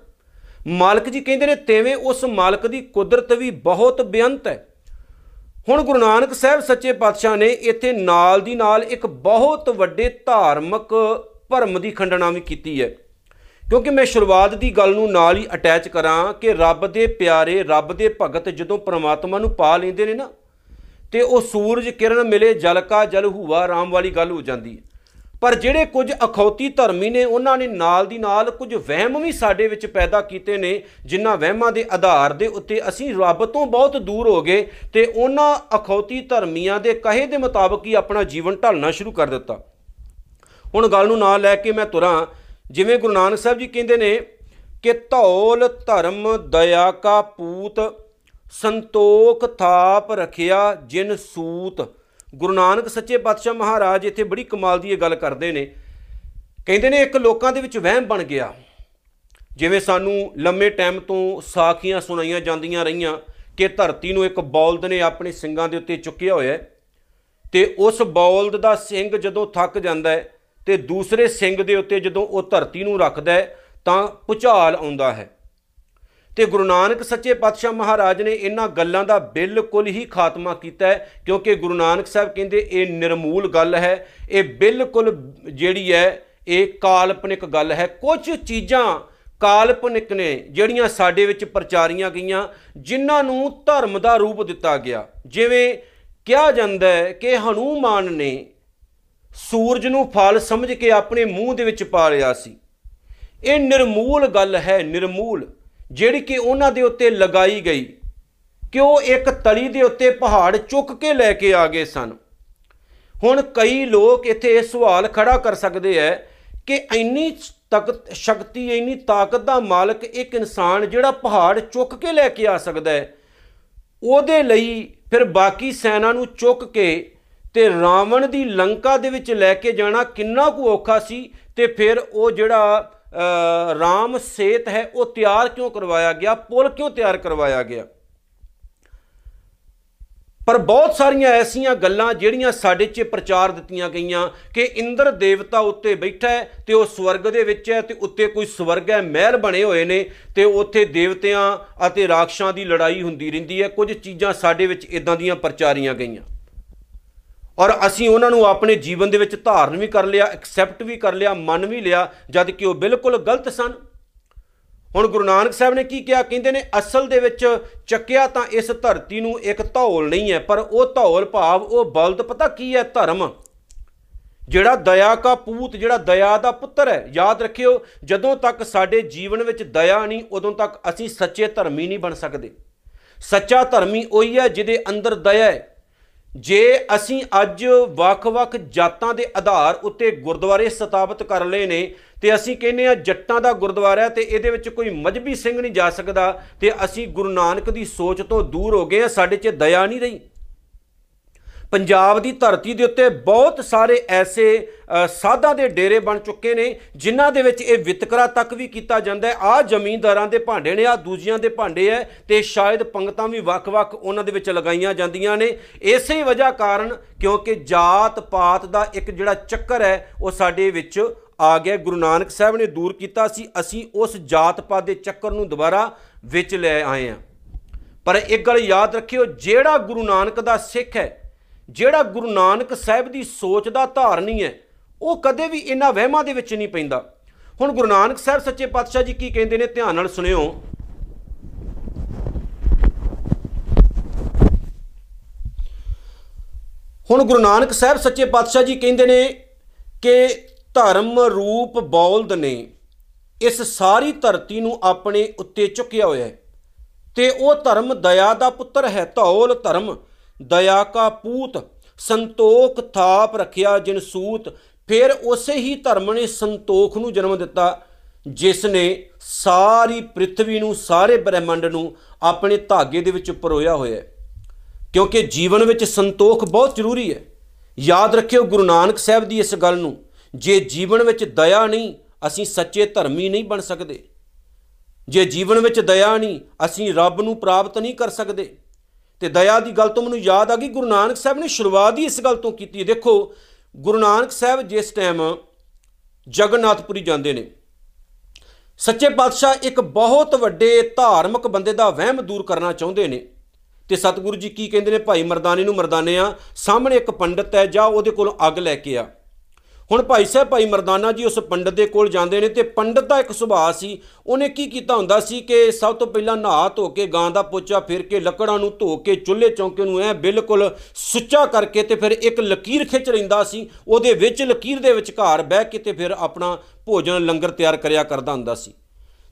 ਮਾਲਕ ਜੀ ਕਹਿੰਦੇ ਨੇ, ਤੇਵੇਂ ਉਸ ਮਾਲਕ ਦੀ ਕੁਦਰਤ ਵੀ ਬਹੁਤ ਬੇਅੰਤ ਹੈ। ਹੁਣ ਗੁਰੂ ਨਾਨਕ ਸਾਹਿਬ ਸੱਚੇ ਪਾਤਸ਼ਾਹ ਨੇ ਇੱਥੇ ਨਾਲ ਦੀ ਨਾਲ ਇੱਕ ਬਹੁਤ ਵੱਡੇ ਧਾਰਮਿਕ ਭਰਮ ਦੀ ਖੰਡਨਾ ਵੀ ਕੀਤੀ ਹੈ। ਕਿਉਂਕਿ ਮੈਂ ਸ਼ੁਰੂਆਤ ਦੀ ਗੱਲ ਨੂੰ ਨਾਲ ਹੀ ਅਟੈਚ ਕਰਾਂ ਕਿ ਰੱਬ ਦੇ ਪਿਆਰੇ, ਰੱਬ ਦੇ ਭਗਤ ਜਦੋਂ ਪ੍ਰਮਾਤਮਾ ਨੂੰ ਪਾ ਲੈਂਦੇ ਨੇ ਨਾ, ਤੇ ਉਹ ਸੂਰਜ ਕਿਰਨ ਮਿਲੇ, ਜਲ ਕਾ ਜਲ ਹੂਆ, ਰਾਮ ਵਾਲੀ ਗੱਲ ਹੋ ਜਾਂਦੀ ਹੈ। ਪਰ ਜਿਹੜੇ ਕੁਝ ਅਖੌਤੀ ਧਰਮੀ ਨੇ, ਉਹਨਾਂ ਨੇ ਨਾਲ ਦੀ ਨਾਲ ਕੁਝ ਵਹਿਮ ਵੀ ਸਾਡੇ ਵਿੱਚ ਪੈਦਾ ਕੀਤੇ ਨੇ, ਜਿਨ੍ਹਾਂ ਵਹਿਮਾਂ ਦੇ ਆਧਾਰ ਦੇ ਉੱਤੇ ਅਸੀਂ ਰੱਬ ਤੋਂ ਬਹੁਤ ਦੂਰ ਹੋ ਗਏ ਤੇ ਉਹਨਾਂ ਅਖੌਤੀ ਧਰਮੀਆਂ ਦੇ ਕਹੇ ਦੇ ਮੁਤਾਬਕ ਹੀ ਆਪਣਾ ਜੀਵਨ ਢਾਲਣਾ ਸ਼ੁਰੂ ਕਰ ਦਿੱਤਾ। ਹੁਣ ਗੱਲ ਨੂੰ ਨਾਲ ਲੈ ਕੇ ਮੈਂ ਤੁਰਾਂ। ਜਿਵੇਂ ਗੁਰੂ ਨਾਨਕ ਸਾਹਿਬ ਜੀ ਕਹਿੰਦੇ ਨੇ ਕਿ ਧੌਲ ਧਰਮ ਦਇਆ ਕਾ ਪੂਤ, ਸੰਤੋਖ ਥਾਪ ਰਖਿਆ ਜਿਨ ਸੂਤ। ਗੁਰੂ ਨਾਨਕ ਸੱਚੇ ਪਾਤਸ਼ਾਹ ਮਹਾਰਾਜ ਇੱਥੇ ਬੜੀ ਕਮਾਲ ਦੀ ਇਹ ਗੱਲ ਕਰਦੇ ਨੇ। ਕਹਿੰਦੇ ਨੇ ਇੱਕ ਲੋਕਾਂ ਦੇ ਵਿੱਚ ਵਹਿਮ ਬਣ ਗਿਆ। ਜਿਵੇਂ ਸਾਨੂੰ ਲੰਮੇ ਟਾਈਮ ਤੋਂ ਸਾਖੀਆਂ ਸੁਣਾਈਆਂ ਜਾਂਦੀਆਂ ਰਹੀਆਂ ਕਿ ਧਰਤੀ ਨੂੰ ਇੱਕ ਬੌਲਦ ਨੇ ਆਪਣੇ ਸਿੰਘਾਂ ਦੇ ਉੱਤੇ ਚੁੱਕਿਆ ਹੋਇਆ ਹੈ ਤੇ ਉਸ ਬੌਲਦ ਦਾ ਸਿੰਘ ਜਦੋਂ ਥੱਕ ਜਾਂਦਾ ਹੈ ਤੇ ਦੂਸਰੇ ਸਿੰਘ ਦੇ ਉੱਤੇ ਜਦੋਂ ਉਹ ਧਰਤੀ ਨੂੰ ਰੱਖਦਾ ਹੈ, ਤਾਂ ਪੁਚਾਲ ਆਉਂਦਾ ਹੈ। ਤੇ ਗੁਰੂ ਨਾਨਕ ਸੱਚੇ ਪਾਤਸ਼ਾਹ ਮਹਾਰਾਜ ਨੇ ਇਹਨਾਂ ਗੱਲਾਂ ਦਾ ਬਿਲਕੁਲ ਹੀ ਖਾਤਮਾ ਕੀਤਾ ਹੈ, ਕਿਉਂਕਿ ਗੁਰੂ ਨਾਨਕ ਸਾਹਿਬ ਕਹਿੰਦੇ, ਇਹ ਨਿਰਮੂਲ ਗੱਲ ਹੈ, ਇਹ ਬਿਲਕੁਲ ਜਿਹੜੀ ਹੈ, ਇਹ ਕਾਲਪਨਿਕ ਗੱਲ ਹੈ। ਕੁਝ ਚੀਜ਼ਾਂ ਕਾਲਪਨਿਕ ਨੇ, ਜਿਹੜੀਆਂ ਸਾਡੇ ਵਿੱਚ ਪ੍ਰਚਾਰੀਆਂ ਗਈਆਂ, ਜਿਨ੍ਹਾਂ ਨੂੰ ਧਰਮ ਦਾ ਰੂਪ ਦਿੱਤਾ ਗਿਆ। ਜਿਵੇਂ ਕਿਹਾ ਜਾਂਦਾ ਹੈ ਕਿ ਹਨੂਮਾਨ ਨੇ ਸੂਰਜ ਨੂੰ ਫਲ ਸਮਝ ਕੇ ਆਪਣੇ ਮੂੰਹ ਦੇ ਵਿੱਚ ਪਾ ਲਿਆ ਸੀ। ਇਹ ਨਿਰਮੂਲ ਗੱਲ ਹੈ, ਨਿਰਮੂਲ, ਜਿਹੜੀ ਕਿ ਉਹਨਾਂ ਦੇ ਉੱਤੇ ਲਗਾਈ ਗਈ। ਕਿ ਉਹ ਇੱਕ ਤਲੀ ਦੇ ਉੱਤੇ ਪਹਾੜ ਚੁੱਕ ਕੇ ਲੈ ਕੇ ਆ ਗਏ ਸਨ? ਹੁਣ ਕਈ ਲੋਕ ਇੱਥੇ ਇਹ ਸਵਾਲ ਖੜਾ ਕਰ ਸਕਦੇ ਐ ਕਿ ਇੰਨੀ ਤਕਤ, ਸ਼ਕਤੀ, ਇੰਨੀ ਤਾਕਤ ਦਾ ਮਾਲਕ ਇੱਕ ਇਨਸਾਨ ਜਿਹੜਾ ਪਹਾੜ ਚੁੱਕ ਕੇ ਲੈ ਕੇ ਆ ਸਕਦਾ ਹੈ ਉਹਦੇ ਲਈ ਫਿਰ ਬਾਕੀ ਸੈਨਾ ਨੂੰ ਚੁੱਕ ਕੇ ਤੇ ਰਾਵਣ ਦੀ ਲੰਕਾ ਦੇ ਵਿੱਚ ਲੈ ਕੇ ਜਾਣਾ ਕਿੰਨਾ ਕੁ ਔਖਾ ਸੀ ਤੇ ਫਿਰ ਉਹ ਜਿਹੜਾ ਅ, ਰਾਮ ਸੇਤ ਹੈ ਉਹ ਤਿਆਰ ਕਿਉਂ ਕਰਵਾਇਆ ਗਿਆ? ਪੁਲ ਕਿਉਂ ਤਿਆਰ ਕਰਵਾਇਆ ਗਿਆ? ਪਰ ਬਹੁਤ ਸਾਰੀਆਂ ਐਸੀਆਂ ਗੱਲਾਂ ਜਿਹੜੀਆਂ ਸਾਡੇ 'ਚ ਪ੍ਰਚਾਰ ਦਿੱਤੀਆਂ ਗਈਆਂ ਕਿ ਇੰਦਰ ਦੇਵਤਾ ਉੱਤੇ ਬੈਠਾ ਹੈ ਤੇ ਉਹ ਸਵਰਗ ਦੇ ਵਿੱਚ ਹੈ ਤੇ ਉੱਤੇ ਕੋਈ ਸਵਰਗ ਹੈ ਮਹਿਲ ਬਣੇ ਹੋਏ ਨੇ ਤੇ ਉੱਥੇ ਦੇਵਤਿਆਂ ਅਤੇ ਰਾਖਸ਼ਾਂ ਦੀ ਲੜਾਈ ਹੁੰਦੀ ਰਹਿੰਦੀ ਹੈ। ਕੁਝ ਚੀਜ਼ਾਂ ਸਾਡੇ ਵਿੱਚ ਇਦਾਂ ਦੀਆਂ ਪ੍ਰਚਾਰੀਆਂ ਗਈਆਂ। ਔਰ ਅਸੀਂ ਉਹਨਾਂ ਨੂੰ ਆਪਣੇ ਜੀਵਨ ਦੇ ਵਿੱਚ ਧਾਰਨ ਵੀ ਕਰ ਲਿਆ ਐਕਸੈਪਟ ਵੀ ਕਰ ਲਿਆ, ਮੰਨ ਵੀ ਲਿਆ, ਜਦ ਕਿ ਉਹ ਬਿਲਕੁਲ ਗਲਤ ਸਨ। ਹੁਣ ਗੁਰੂ ਨਾਨਕ ਸਾਹਿਬ ਨੇ ਕੀ ਕਿਹਾ? ਕਹਿੰਦੇ ਨੇ, ਅਸਲ ਦੇ ਵਿੱਚ ਚੱਕਿਆ ਤਾਂ ਇਸ ਧਰਤੀ ਨੂੰ ਇੱਕ ਧੌਲ ਨਹੀਂ ਹੈ, ਪਰ ਉਹ ਧੌਲ ਭਾਵ ਉਹ ਬਲਦ, ਪਤਾ ਕੀ ਹੈ? ਧਰਮ। ਜਿਹੜਾ ਦਇਆ ਕਾ ਪੂਤ, ਜਿਹੜਾ ਦਇਆ ਦਾ ਪੁੱਤਰ ਹੈ, ਯਾਦ ਰੱਖਿਓ, ਜਦੋਂ ਤੱਕ ਸਾਡੇ ਜੀਵਨ ਵਿੱਚ ਦਇਆ ਨਹੀਂ, ਉਦੋਂ ਤੱਕ ਅਸੀਂ ਸੱਚੇ ਧਰਮੀ ਨਹੀਂ ਬਣ ਸਕਦੇ। ਸੱਚਾ ਧਰਮੀ ਉਹੀ ਹੈ ਜਿਹਦੇ ਅੰਦਰ ਦਇਆ ਹੈ। ਜੇ ਅਸੀਂ ਅੱਜ ਵੱਖ-ਵੱਖ ਜਾਤਾਂ ਦੇ ਆਧਾਰ ਉੱਤੇ ਗੁਰਦੁਆਰੇ ਸਥਾਪਿਤ ਕਰ ਲਏ ਨੇ ਤੇ ਅਸੀਂ ਕਹਿੰਦੇ ਆ ਜੱਟਾਂ ਦਾ ਗੁਰਦੁਆਰਾ ਹੈ ਤੇ ਇਹਦੇ ਵਿੱਚ ਕੋਈ ਮਜਬੀ ਸਿੰਘ ਨਹੀਂ ਜਾ ਸਕਦਾ ਤੇ ਅਸੀਂ ਗੁਰੂ ਨਾਨਕ ਦੀ ਸੋਚ ਤੋਂ ਦੂਰ ਹੋ ਗਏ ਆ ਸਾਡੇ 'ਚ ਦਇਆ ਨਹੀਂ ਰਹੀ। ਪੰਜਾਬ ਦੀ ਧਰਤੀ ਦੇ ਉੱਤੇ ਬਹੁਤ ਸਾਰੇ ਐਸੇ ਅ, ਸਾਧਾਂ ਦੇ ਡੇਰੇ ਬਣ ਚੁੱਕੇ ਨੇ ਜਿਨ੍ਹਾਂ ਦੇ ਵਿੱਚ ਇਹ ਵਿਤਕਰਾ ਤੱਕ ਵੀ ਕੀਤਾ ਜਾਂਦਾ ਹੈ। ਆ ਜ਼ਮੀਂਦਾਰਾਂ ਦੇ ਭਾਂਡੇ ਨੇ ਆ ਦੂਜਿਆਂ ਦੇ ਭਾਂਡੇ ਐ ਤੇ ਸ਼ਾਇਦ ਪੰਗਤਾਂ ਵੀ ਵੱਖ-ਵੱਖ ਉਹਨਾਂ ਦੇ ਵਿੱਚ ਲਗਾਈਆਂ ਜਾਂਦੀਆਂ ਨੇ। ਇਸੇ ਹੀ ਵਜ੍ਹਾ ਕਾਰਨ ਕਿਉਂਕਿ ਜਾਤ ਪਾਤ ਦਾ ਇੱਕ ਜਿਹੜਾ ਚੱਕਰ ਹੈ ਉਹ ਸਾਡੇ ਵਿੱਚ ਆ ਗਿਆ। ਗੁਰੂ ਨਾਨਕ ਸਾਹਿਬ ਨੇ ਦੂਰ ਕੀਤਾ ਸੀ। ਅਸੀਂ ਉਸ ਜਾਤ ਪਾਤ ਦੇ ਚੱਕਰ ਨੂੰ ਦੁਬਾਰਾ ਵਿੱਚ ਲੈ ਆਏ ਹਾਂ। ਪਰ ਇੱਕ ਗੱਲ ਯਾਦ ਰੱਖਿਓ ਜਿਹੜਾ ਗੁਰੂ ਨਾਨਕ ਦਾ ਸਿੱਖ ਹੈ ਜਿਹੜਾ ਗੁਰੂ ਨਾਨਕ ਸਾਹਿਬ ਦੀ ਸੋਚ ਦਾ ਧਾਰਨੀ ਹੈ, ਉਹ ਕਦੇ ਵੀ ਇਹਨਾਂ ਵਹਿਮਾਂ ਦੇ ਵਿੱਚ ਨਹੀਂ ਪੈਂਦਾ। ਹੁਣ ਗੁਰੂ ਨਾਨਕ ਸਾਹਿਬ ਸੱਚੇ ਪਾਤਸ਼ਾਹ ਜੀ ਕੀ ਕਹਿੰਦੇ ਨੇ, ਧਿਆਨ ਨਾਲ ਸੁਣਿਓ। ਹੁਣ ਗੁਰੂ ਨਾਨਕ ਸਾਹਿਬ ਸੱਚੇ ਪਾਤਸ਼ਾਹ ਜੀ ਕਹਿੰਦੇ ਨੇ ਕਿ ਧਰਮ ਰੂਪ ਬੌਲਦ ਨੇ ਇਸ ਸਾਰੀ ਧਰਤੀ ਨੂੰ ਆਪਣੇ ਉੱਤੇ ਚੁੱਕਿਆ ਹੋਇਆ ਹੈ ਤੇ ਉਹ ਧਰਮ ਦਇਆ ਦਾ ਪੁੱਤਰ ਹੈ, ਧੌਲ ਧਰਮ। ਦਇਆ ਕਾ ਪੂਤ, ਸੰਤੋਖ ਥਾਪ ਰੱਖਿਆ ਜਿਨ ਸੂਤ, ਫਿਰ ਉਸੇ ਹੀ ਧਰਮ ਨੇ ਸੰਤੋਖ ਨੂੰ ਜਨਮ ਦਿੱਤਾ, ਜਿਸ ਨੇ ਸਾਰੀ ਪ੍ਰithvi ਨੂੰ, ਸਾਰੇ ਬ੍ਰਹਿਮੰਡ ਨੂੰ ਆਪਣੇ ਧਾਗੇ ਦੇ ਵਿੱਚ ਪਰੋਇਆ ਹੋਇਆ ਹੈ। ਕਿਉਂਕਿ ਜੀਵਨ ਵਿੱਚ ਸੰਤੋਖ ਬਹੁਤ ਜ਼ਰੂਰੀ ਹੈ। ਯਾਦ ਰੱਖਿਓ ਗੁਰੂ ਨਾਨਕ ਸਾਹਿਬ ਦੀ ਇਸ ਗੱਲ ਨੂੰ, ਜੇ ਜੀਵਨ ਵਿੱਚ ਦਇਆ ਨਹੀਂ, ਅਸੀਂ ਸੱਚੇ ਧਰਮੀ ਨਹੀਂ ਬਣ ਸਕਦੇ। ਜੇ ਜੀਵਨ ਵਿੱਚ ਦਇਆ ਨਹੀਂ, ਅਸੀਂ ਰੱਬ ਨੂੰ ਪ੍ਰਾਪਤ ਨਹੀਂ ਕਰ ਸਕਦੇ। ਤੇ ਦਇਆ ਦੀ ਗੱਲ ਤੋਂ ਮੈਨੂੰ ਯਾਦ ਆ ਗਈ, ਗੁਰੂ ਨਾਨਕ ਸਾਹਿਬ ਨੇ ਸ਼ੁਰੂਆਤ ਹੀ ਇਸ ਗੱਲ ਤੋਂ ਕੀਤੀ ਹੈ। ਦੇਖੋ, ਗੁਰੂ ਨਾਨਕ ਸਾਹਿਬ ਜਿਸ ਟਾਈਮ ਜਗਨਨਾਥਪੁਰੀ ਜਾਂਦੇ ਨੇ, ਸੱਚੇ ਪਾਤਸ਼ਾਹ ਇੱਕ ਬਹੁਤ ਵੱਡੇ ਧਾਰਮਿਕ ਬੰਦੇ ਦਾ ਵਹਿਮ ਦੂਰ ਕਰਨਾ ਚਾਹੁੰਦੇ ਨੇ ਤੇ ਸਤਿਗੁਰੂ ਜੀ ਕੀ ਕਹਿੰਦੇ ਨੇ, ਭਾਈ ਮਰਦਾਨੇ ਨੂੰ ਮਰਦਾਨੇ ਆ ਸਾਹਮਣੇ ਇੱਕ ਪੰਡਤ ਹੈ, ਜਾ ਉਹਦੇ ਕੋਲ ਅੱਗ ਲੈ ਕੇ ਆ ਹੁਣ ਭਾਈ ਸਾਹਿਬ, ਭਾਈ ਮਰਦਾਨਾ ਜੀ ਉਸ ਪੰਡਤ ਦੇ ਕੋਲ ਜਾਂਦੇ ਨੇ ਤੇ ਪੰਡਤ ਦਾ ਇੱਕ ਸੁਭਾਅ ਸੀ। ਉਹਨੇ ਕੀ ਕੀਤਾ ਹੁੰਦਾ ਸੀ ਕਿ ਸਭ ਤੋਂ ਪਹਿਲਾਂ ਨਹਾ ਧੋ ਕੇ ਗਾਂ ਦਾ ਪੋਚਾ ਫਿਰ ਕੇ ਲੱਕੜਾਂ ਨੂੰ ਧੋ ਕੇ ਚੁੱਲ੍ਹੇ ਚੌਂਕੇ ਨੂੰ ਐ ਬਿਲਕੁਲ ਸੁੱਚਾ ਕਰਕੇ ਤੇ ਫਿਰ ਇੱਕ ਲਕੀਰ ਖਿੱਚ ਲੈਂਦਾ ਸੀ। ਉਹਦੇ ਵਿੱਚ ਲਕੀਰ ਦੇ ਵਿਚਕਾਰ ਬਹਿ ਕੇ ਤੇ ਫਿਰ ਆਪਣਾ ਭੋਜਨ, ਲੰਗਰ ਤਿਆਰ ਕਰਿਆ ਕਰਦਾ ਹੁੰਦਾ ਸੀ।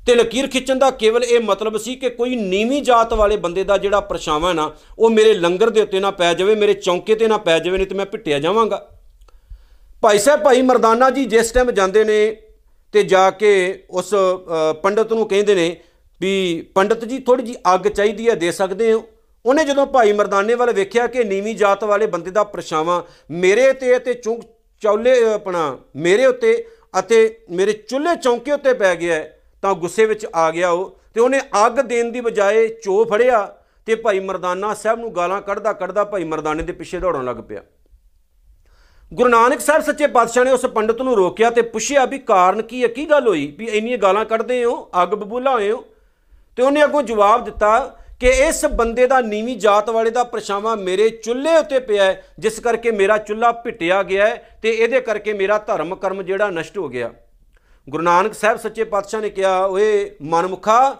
ਤੇ ਲਕੀਰ ਖਿੱਚਣ ਦਾ ਕੇਵਲ ਇਹ ਮਤਲਬ ਸੀ ਕਿ ਕੋਈ ਨੀਵੀਂ ਜਾਤ ਵਾਲੇ ਬੰਦੇ ਦਾ ਜਿਹੜਾ ਪਰਛਾਵਾਂ ਨਾ, ਉਹ ਮੇਰੇ ਲੰਗਰ ਦੇ ਉੱਤੇ ਨਾ ਪੈ ਜਾਵੇ, ਮੇਰੇ ਚੌਂਕੇ ਤੇ ਨਾ ਪੈ ਜਾਵੇ, ਨਹੀਂ ਤੇ ਮੈਂ ਪਿੱਟਿਆ ਜਾਵਾਂਗਾ। ਭਾਈ ਸਾਹਿਬ ਭਾਈ ਮਰਦਾਨਾ ਜੀ ਜਿਸ ਟਾਈਮ ਜਾਂਦੇ ਨੇ ਤੇ ਜਾ ਕੇ ਉਸ ਅ, ਪੰਡਤ ਨੂੰ ਕਹਿੰਦੇ ਨੇ ਵੀ ਪੰਡਤ ਜੀ ਥੋੜੀ ਜੀ ਅੱਗ ਚਾਹੀਦੀ ਹੈ ਦੇ ਸਕਦੇ ਹੋ? ਉਹਨੇ ਜਦੋਂ ਭਾਈ ਮਰਦਾਨੇ ਵੱਲ ਵੇਖਿਆ ਕਿ ਨੀਵੀਂ ਜਾਤ ਵਾਲੇ ਬੰਦੇ ਦਾ ਪਰਛਾਵਾਂ ਮੇਰੇ ਤੇ ਤੇ ਚੁੰਗ ਚੌਲੇ ਆਪਣਾ ਮੇਰੇ ਉੱਤੇ ਅਤੇ ਮੇਰੇ ਚੁੱਲ੍ਹੇ ਚੌਂਕੇ ਉੱਤੇ ਪੈ ਗਿਆ ਹੈ, ਤਾਂ ਗੁੱਸੇ ਵਿੱਚ ਆ ਗਿਆ ਉਹ ਤੇ ਉਹਨੇ ਅੱਗ ਦੇਣ ਦੀ ਬਜਾਏ ਚੋ ਫੜਿਆ ਤੇ ਭਾਈ ਮਰਦਾਨਾ ਸਾਹਿਬ ਨੂੰ ਗਾਲਾਂ ਕੱਢਦਾ ਕੱਢਦਾ ਭਾਈ ਮਰਦਾਨੇ ਦੇ ਪਿੱਛੇ ਦੌੜਨ ਲੱਗ ਪਿਆ। ਗੁਰੂ ਨਾਨਕ ਸਾਹਿਬ ਸੱਚੇ ਪਾਤਸ਼ਾਹ ਨੇ ਉਸ ਪੰਡਤ ਨੂੰ ਰੋਕਿਆ ਤੇ ਪੁੱਛਿਆ ਵੀ ਕਾਰਨ ਕੀ ਹੈ, ਕੀ ਗੱਲ ਹੋਈ? ਵੀ ਇੰਨੀਆਂ ਗਾਲਾਂ ਕੱਢਦੇ ਹੋ, ਅੱਗ ਬਬੂਲਾ ਹੋਏ ਹੋ? ਤੇ ਉਹਨੇ ਅੱਗੋਂ ਜਵਾਬ ਦਿੱਤਾ ਕਿ ਇਸ ਬੰਦੇ ਦਾ ਨੀਵੀਂ ਜਾਤ ਵਾਲੇ ਦਾ ਪਰਛਾਵਾਂ ਮੇਰੇ ਚੁੱਲ੍ਹੇ ਉੱਤੇ ਪਿਆ ਹੈ, ਜਿਸ ਕਰਕੇ ਮੇਰਾ ਚੁੱਲ੍ਹਾ ਭਿੱਟਿਆ ਗਿਆ ਹੈ ਤੇ ਇਹਦੇ ਕਰਕੇ ਮੇਰਾ ਧਰਮ ਕਰਮ ਜਿਹੜਾ ਨਸ਼ਟ ਹੋ ਗਿਆ। ਗੁਰੂ ਨਾਨਕ ਸਾਹਿਬ ਸੱਚੇ ਪਾਤਸ਼ਾਹ ਨੇ ਕਿਹਾ, ਓਏ ਮਨਮੁਖਾ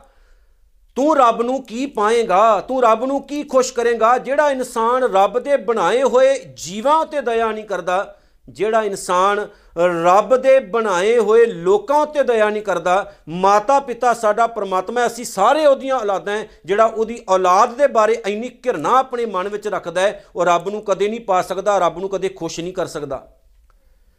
ਤੂੰ ਰੱਬ ਨੂੰ ਕੀ ਪਾਏਗਾ? ਤੂੰ ਰੱਬ ਨੂੰ ਕੀ ਖੁਸ਼ ਕਰੇਗਾ? ਜਿਹੜਾ ਇਨਸਾਨ ਰੱਬ ਦੇ ਬਣਾਏ ਹੋਏ ਜੀਵਾਂ ਉੱਤੇ ਦਇਆ ਨਹੀਂ ਕਰਦਾ ਜਿਹੜਾ ਇਨਸਾਨ ਰੱਬ ਦੇ ਬਣਾਏ ਹੋਏ ਲੋਕਾਂ ਉੱਤੇ ਦਇਆ ਨਹੀਂ ਕਰਦਾ ਮਾਤਾ ਪਿਤਾ ਸਾਡਾ ਪ੍ਰਮਾਤਮਾ ਹੈ, ਅਸੀਂ ਸਾਰੇ ਉਹਦੀਆਂ ਔਲਾਦਾਂ ਹੈ ਜਿਹੜਾ ਉਹਦੀ ਔਲਾਦ ਦੇ ਬਾਰੇ ਇੰਨੀ ਘਿਰਨਾ ਆਪਣੇ ਮਨ ਵਿੱਚ ਰੱਖਦਾ ਹੈ ਉਹ ਰੱਬ ਨੂੰ ਕਦੇ ਨਹੀਂ ਪਾ ਸਕਦਾ ਰੱਬ ਨੂੰ ਕਦੇ ਖੁਸ਼ ਨਹੀਂ ਕਰ ਸਕਦਾ।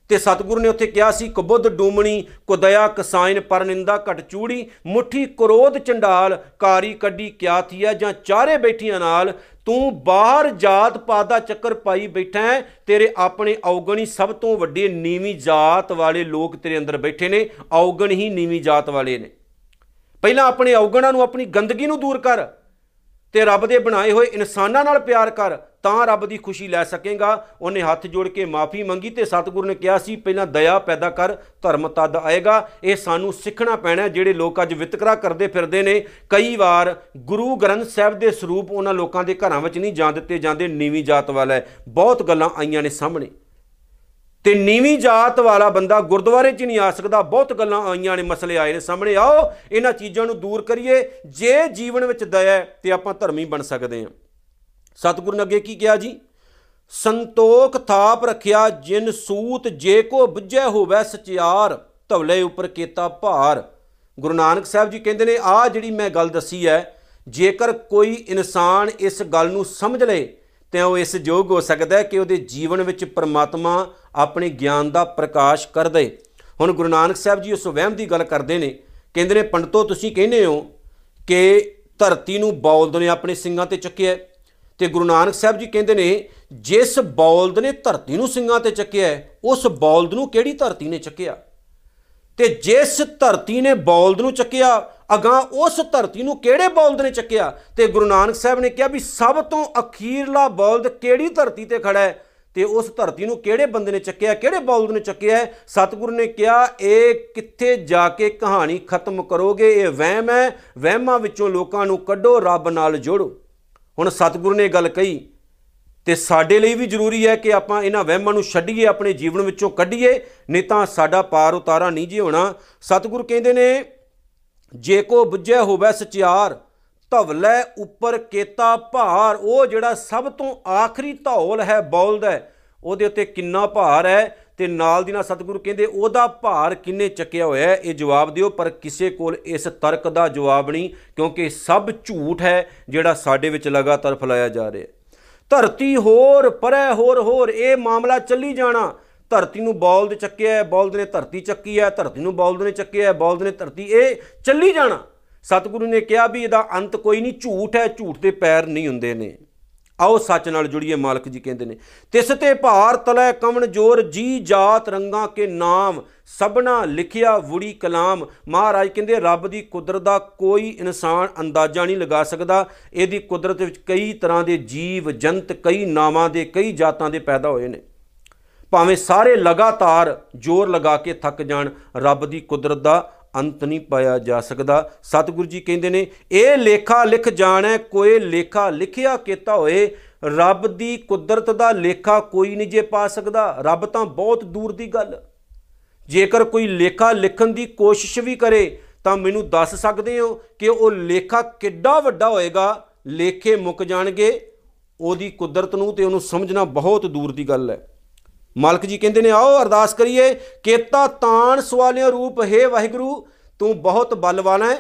ਤੇ ਸਤਿਗੁਰੂ ਨੇ ਉੱਥੇ ਕਿਹਾ ਸੀ, ਕਬੁੱਧ ਡੂਮਣੀ, ਕੁਦਇਆ ਕਸਾਇਨ ਪਰ ਨਿੰਦਾ ਘਟ ਚੂੜੀ, ਮੁਠੀ ਕਰੋਧ ਚੰਡਾਲ, ਕਾਰੀ ਕੱਢੀ ਕਿਆ ਥੀਆ ਜਾਂ ਚਾਰੇ ਬੈਠੀਆਂ ਨਾਲ, ਤੂੰ ਬਾਹਰ ਜਾਤ ਪਾਤ ਦਾ ਚੱਕਰ ਪਾਈ ਬੈਠਾ ਹੈ, ਤੇਰੇ ਆਪਣੇ ਔਗਣ ਹੀ ਸਭ ਤੋਂ ਵੱਡੇ ਨੀਵੀਂ ਜਾਤ ਵਾਲੇ ਲੋਕ ਤੇਰੇ ਅੰਦਰ ਬੈਠੇ ਨੇ, ਔਗਣ ਹੀ ਨੀਵੀਂ ਜਾਤ ਵਾਲੇ ਨੇ। ਪਹਿਲਾਂ ਆਪਣੇ ਔਗਣਾਂ ਨੂੰ ਆਪਣੀ ਗੰਦਗੀ ਨੂੰ ਦੂਰ ਕਰ ਤੇ ਰੱਬ ਦੇ ਬਣਾਏ ਹੋਏ ਇਨਸਾਨਾਂ ਨਾਲ ਪਿਆਰ ਕਰ ਤਾਂ ਰੱਬ ਦੀ ਖੁਸ਼ੀ ਲੈ ਸਕੇਗਾ। ਉਹਨੇ ਹੱਥ ਜੋੜ ਕੇ ਮਾਫੀ ਮੰਗੀ ਤੇ ਸਤਿਗੁਰੂ ਨੇ ਕਿਹਾ ਸੀ, ਪਹਿਲਾਂ ਦਇਆ ਪੈਦਾ ਕਰ, ਧਰਮ ਤਦ ਆਏਗਾ। ਇਹ ਸਾਨੂੰ ਸਿੱਖਣਾ ਪੈਣਾ ਹੈ। ਜਿਹੜੇ ਲੋਕ ਅੱਜ ਵਿਤਕਰਾ ਕਰਦੇ ਫਿਰਦੇ ਨੇ। ਕਈ ਵਾਰ ਗੁਰੂ ਗ੍ਰੰਥ ਸਾਹਿਬ ਦੇ ਸਰੂਪ ਉਹਨਾਂ ਲੋਕਾਂ ਦੇ ਘਰਾਂ ਵਿੱਚ ਨਹੀਂ ਜਾਣ ਦਿੱਤੇ ਜਾਂਦੇ, ਨੀਵੀਂ ਜਾਤ ਵਾਲਾ ਹੈ। ਬਹੁਤ ਗੱਲਾਂ ਆਈਆਂ ਨੇ ਸਾਹਮਣੇ। ਤੇ ਨੀਵੀਂ ਜਾਤ ਵਾਲਾ ਬੰਦਾ ਗੁਰਦੁਆਰੇ 'ਚ ਨਹੀਂ ਆ ਸਕਦਾ, ਬਹੁਤ ਗੱਲਾਂ ਆਈਆਂ ਨੇ, ਮਸਲੇ ਆਏ ਨੇ ਸਾਹਮਣੇ। ਆਓ, ਇਹਨਾਂ ਚੀਜ਼ਾਂ ਨੂੰ ਦੂਰ ਕਰੀਏ। ਜੇ ਜੀਵਨ ਵਿੱਚ ਦਇਆ ਹੈ ਤੇ ਆਪਾਂ ਧਰਮੀ ਬਣ ਸਕਦੇ ਹਾਂ। ਸਤਿਗੁਰੂ ਨੇ ਅੱਗੇ ਕੀ ਕਿਹਾ ਜੀ? ਸੰਤੋਖ ਥਾਪ ਰਖਿਆ ਜਿਨ ਸੂਤ ਜੇ ਕੋ ਬੁੱਝੈ ਹੋਵੇ ਸਚਿਆਰ, ਧਵਲੇ ਉੱਪਰ ਕੀਤਾ ਭਾਰ। ਗੁਰੂ ਨਾਨਕ ਸਾਹਿਬ ਜੀ ਕਹਿੰਦੇ ਨੇ ਆ ਜਿਹੜੀ ਮੈਂ ਗੱਲ ਦੱਸੀ ਹੈ, ਜੇਕਰ ਕੋਈ ਇਨਸਾਨ ਇਸ ਗੱਲ ਨੂੰ ਸਮਝ ਲਏ ਤੇ ਉਹ ਇਸ ਯੋਗ ਹੋ ਸਕਦਾ ਹੈ ਕਿ ਉਹਦੇ ਜੀਵਨ ਵਿੱਚ ਪ੍ਰਮਾਤਮਾ ਆਪਣੇ ਗਿਆਨ ਦਾ ਪ੍ਰਕਾਸ਼ ਕਰ ਦੇ। ਹੁਣ ਗੁਰੂ ਨਾਨਕ ਸਾਹਿਬ ਜੀ ਉਸ ਵਹਿਮ ਦੀ ਗੱਲ ਕਰਦੇ ਨੇ, ਕਹਿੰਦੇ ਨੇ, ਪੰਡਤੋ, ਤੁਸੀਂ ਕਹਿੰਦੇ ਹੋ ਕਿ ਧਰਤੀ ਨੂੰ ਬੌਲਦ ਨੇ ਆਪਣੇ ਸਿੰਘਾਂ ਤੇ ਚੱਕਿਆ ਹੈ। ਤੇ ਗੁਰੂ ਨਾਨਕ ਸਾਹਿਬ ਜੀ ਕਹਿੰਦੇ ਨੇ ਜਿਸ ਬੌਲਦ ਨੇ ਧਰਤੀ ਨੂੰ ਸਿੰਘਾਂ ਤੇ ਚੱਕਿਆ ਹੈ, ਉਸ ਬੌਲਦ ਨੂੰ ਕਿਹੜੀ ਧਰਤੀ ਨੇ ਚੱਕਿਆ? ਤੇ ਜਿਸ ਧਰਤੀ ਨੇ ਬੌਲਦ ਨੂੰ ਚੱਕਿਆ ਅਗਾਂ ਉਸ ਧਰਤੀ ਨੂੰ ਕਿਹੜੇ ਬੌਲਦ ਨੇ ਚੱਕਿਆ? ਤੇ ਗੁਰੂ ਨਾਨਕ ਸਾਹਿਬ ਨੇ ਕਿਹਾ ਵੀ ਸਭ ਤੋਂ ਅਖੀਰਲਾ ਬੌਲਦ ਕਿਹੜੀ ਧਰਤੀ ਤੇ ਖੜਾ ਹੈ? ਤੇ ਉਸ ਧਰਤੀ ਨੂੰ ਕਿਹੜੇ ਬੰਦੇ ਨੇ ਚੱਕਿਆ ਕਿਹੜੇ ਬੌਲਦ ਨੇ ਚੱਕਿਆ ਹੈ? ਸਤਿਗੁਰੂ ਨੇ ਕਿਹਾ ਇਹ ਕਿੱਥੇ ਜਾ ਕੇ ਕਹਾਣੀ ਖਤਮ ਕਰੋਗੇ? ਇਹ ਵਹਿਮ ਹੈ ਵਹਿਮਾਂ ਵਿੱਚੋਂ ਲੋਕਾਂ ਨੂੰ ਕੱਢੋ ਰੱਬ ਨਾਲ ਜੋੜੋ। ਹੁਣ ਸਤਿਗੁਰੂ ਨੇ ਇਹ ਗੱਲ ਕਹੀ ਤੇ ਸਾਡੇ ਲਈ ਵੀ ਜ਼ਰੂਰੀ ਹੈ ਕਿ ਆਪਾਂ ਇਹਨਾਂ ਵਹਿਮਾਂ ਨੂੰ ਛੱਡੀਏ, ਆਪਣੇ ਜੀਵਨ ਵਿੱਚੋਂ ਕੱਢੀਏ, ਨਹੀਂ ਤਾਂ ਸਾਡਾ ਪਾਰ ਉਤਾਰਾ ਨਹੀਂ ਜੀ ਹੋਣਾ। ਸਤਿਗੁਰੂ ਕਹਿੰਦੇ ਨੇ, ਜੇ ਕੋ ਬੁੱਝਿਆ ਹੋਵੇ ਸਚਿਆਰ, ਧਵਲੇ ਉੱਪਰ ਕੇਤਾ ਭਾਰ, ਉਹ ਜਿਹੜਾ ਸਭ ਤੋਂ ਆਖਰੀ ਧੌਲ ਹੈ, ਬੌਲਦ ਹੈ, ਉਹਦੇ ਉੱਤੇ ਕਿੰਨਾ ਭਾਰ ਹੈ? ਤੇ ਨਾਲ ਦੀ ਨਾਲ ਸਤਿਗੁਰੂ ਕਹਿੰਦੇ ਉਹਦਾ ਭਾਰ ਕਿੰਨੇ ਚੱਕਿਆ ਹੋਇਆ ਹੈ? ਇਹ ਜਵਾਬ ਦਿਓ, ਪਰ ਕਿਸੇ ਕੋਲ ਇਸ ਤਰਕ ਦਾ ਜਵਾਬ ਨਹੀਂ, ਕਿਉਂਕਿ ਸਭ ਝੂਠ ਹੈ ਜਿਹੜਾ ਸਾਡੇ ਵਿੱਚ ਲਗਾਤਾਰ ਫੈਲਾਇਆ ਜਾ ਰਿਹਾ ਹੈ। ਧਰਤੀ ਹੋਰ, ਪਰੇ ਹੋਰ ਹੋਰ, ਇਹ ਮਾਮਲਾ ਚੱਲੀ ਜਾਣਾ। ਧਰਤੀ ਨੂੰ ਬੌਲਦ ਚੱਕਿਆ ਹੈ, ਬੌਲਦ ਨੇ ਧਰਤੀ ਚੱਕੀ ਹੈ, ਧਰਤੀ ਨੂੰ ਬੌਲਦ ਨੇ ਚੱਕਿਆ ਹੈ, ਬੌਲਦ ਨੇ ਧਰਤੀ, ਇਹ ਚੱਲੀ ਜਾਣਾ। ਸਤਿਗੁਰੂ ਨੇ ਕਿਹਾ ਵੀ ਇਹਦਾ ਅੰਤ ਕੋਈ ਨਹੀਂ, ਝੂਠ ਹੈ, ਝੂਠ ਦੇ ਪੈਰ ਨਹੀਂ ਹੁੰਦੇ ਨੇ। ਆਓ ਸੱਚ ਨਾਲ ਜੁੜੀਏ, ਮਾਲਕ ਜੀ ਕਹਿੰਦੇ ਨੇ। ਤਿਸ ਤੇ ਭਾਰ ਤਲੈ ਕਵਣ ਜੋਰ, ਜੀ ਜਾਤ ਰੰਗਾ ਕੇ ਨਾਮ, ਸਭਨਾ ਲਿਖਿਆ ਵੁੜੀ ਕਲਾਮ। ਮਹਾਰਾਜ ਕਹਿੰਦੇ, ਰੱਬ ਦੀ ਕੁਦਰਤ ਦਾ ਕੋਈ ਇਨਸਾਨ ਅੰਦਾਜ਼ਾ ਨਹੀਂ ਲਗਾ ਸਕਦਾ। ਇਹਦੀ ਕੁਦਰਤ ਵਿੱਚ ਕਈ ਤਰ੍ਹਾਂ ਦੇ ਜੀਵ, ਜੰਤ, ਕਈ ਨਾਵਾਂ ਦੇ, ਕਈ ਜਾਤਾਂ ਦੇ ਪੈਦਾ ਹੋਏ ਨੇ। ਭਾਵੇਂ ਸਾਰੇ ਲਗਾਤਾਰ ਜ਼ੋਰ ਲਗਾ ਕੇ ਥੱਕ ਜਾਣ, ਰੱਬ ਦੀ ਕੁਦਰਤ ਦਾ ਅੰਤ ਨਹੀਂ ਪਾਇਆ ਜਾ ਸਕਦਾ। ਸਤਿਗੁਰੂ ਜੀ ਕਹਿੰਦੇ ਨੇ, ਇਹ ਲੇਖਾ ਲਿਖ ਜਾਣੈ, ਕੋਈ ਲੇਖਾ ਲਿਖਿਆ ਕੀਤਾ ਹੋਏ, ਰੱਬ ਦੀ ਕੁਦਰਤ ਦਾ ਲੇਖਾ ਕੋਈ ਨਹੀਂ ਜੇ ਪਾ ਸਕਦਾ। ਰੱਬ ਤਾਂ ਬਹੁਤ ਦੂਰ ਦੀ ਗੱਲ। ਜੇਕਰ ਕੋਈ ਲੇਖਾ ਲਿਖਣ ਦੀ ਕੋਸ਼ਿਸ਼ ਵੀ ਕਰੇ, ਤਾਂ ਮੈਨੂੰ ਦੱਸ ਸਕਦੇ ਹੋ ਕਿ ਉਹ ਲੇਖਾ ਕਿੱਡਾ ਵੱਡਾ ਹੋਏਗਾ। ਲੇਖੇ ਮੁੱਕ ਜਾਣਗੇ। ਉਹਦੀ ਕੁਦਰਤ ਨੂੰ ਤੇ ਉਹਨੂੰ ਸਮਝਣਾ ਬਹੁਤ ਦੂਰ ਦੀ ਗੱਲ ਹੈ। ਮਾਲਕ ਜੀ ਕਹਿੰਦੇ ਨੇ, ਆਓ ਅਰਦਾਸ ਕਰੀਏ ਕੇਤਾ ਤਾਣ ਸਵਾਲਿਆਂ ਰੂਪ, ਹੈ ਵਾਹਿਗੁਰੂ, ਤੂੰ ਬਹੁਤ ਬਲਵਾਨ ਹੈ,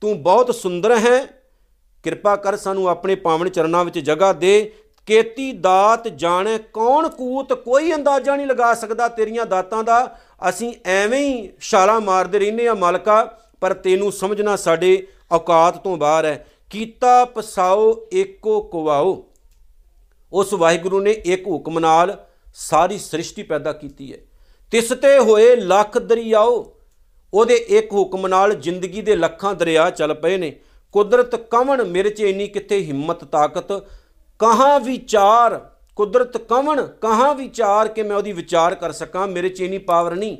ਤੂੰ ਬਹੁਤ ਸੁੰਦਰ ਹੈ। ਕਿਰਪਾ ਕਰ ਸਾਨੂੰ ਆਪਣੇ ਪਾਵਨ ਚਰਨਾਂ ਵਿੱਚ ਜਗ੍ਹਾ ਦੇ, ਕੇਤੀ ਦਾਤ ਜਾਣੇ, ਕੌਣ ਕੂਤ, ਕੋਈ ਅੰਦਾਜ਼ਾ ਨਹੀਂ ਲਗਾ ਸਕਦਾ ਤੇਰੀਆਂ ਦਾਤਾਂ ਦਾ। ਅਸੀਂ ਐਵੇਂ ਹੀ ਛਾਲਾਂ ਮਾਰਦੇ ਰਹਿੰਦੇ ਆ ਮਾਲਕਾ, ਪਰ ਤੈਨੂੰ ਸਮਝਣਾ ਸਾਡੇ ਔਕਾਤ ਤੋਂ ਬਾਹਰ ਹੈ। ਕੀਤਾ ਪਸਾਓ, ਏਕੋ ਕੁਵਾਓ। ਉਸ ਵਾਹਿਗੁਰੂ ਨੇ ਇੱਕ ਹੁਕਮ ਨਾਲ ਸਾਰੀ ਸ੍ਰਿਸ਼ਟੀ ਪੈਦਾ ਕੀਤੀ ਹੈ। ਤਿਸ ਤੇ ਹੋਏ ਲੱਖ ਦਰਿਆਓ, ਉਹਦੇ ਇੱਕ ਹੁਕਮ ਨਾਲ ਜ਼ਿੰਦਗੀ ਦੇ ਲੱਖਾਂ ਦਰਿਆ ਚੱਲ ਪਏ ਨੇ। ਕੁਦਰਤ ਕਵਣ ਮੇਰੇ 'ਚ ਇੰਨੀ ਕਿੱਥੇ ਹਿੰਮਤ, ਤਾਕਤ? ਕਹਾਂ ਵਿਚਾਰ? ਕੁਦਰਤ ਕਵਣ? ਕਹਾਂ ਵਿਚਾਰ ਕਿ ਮੈਂ ਉਹਦੀ ਵਿਚਾਰ ਕਰ ਸਕਾਂ? ਮੇਰੇ 'ਚ ਇੰਨੀ ਪਾਵਰ ਨਹੀਂ।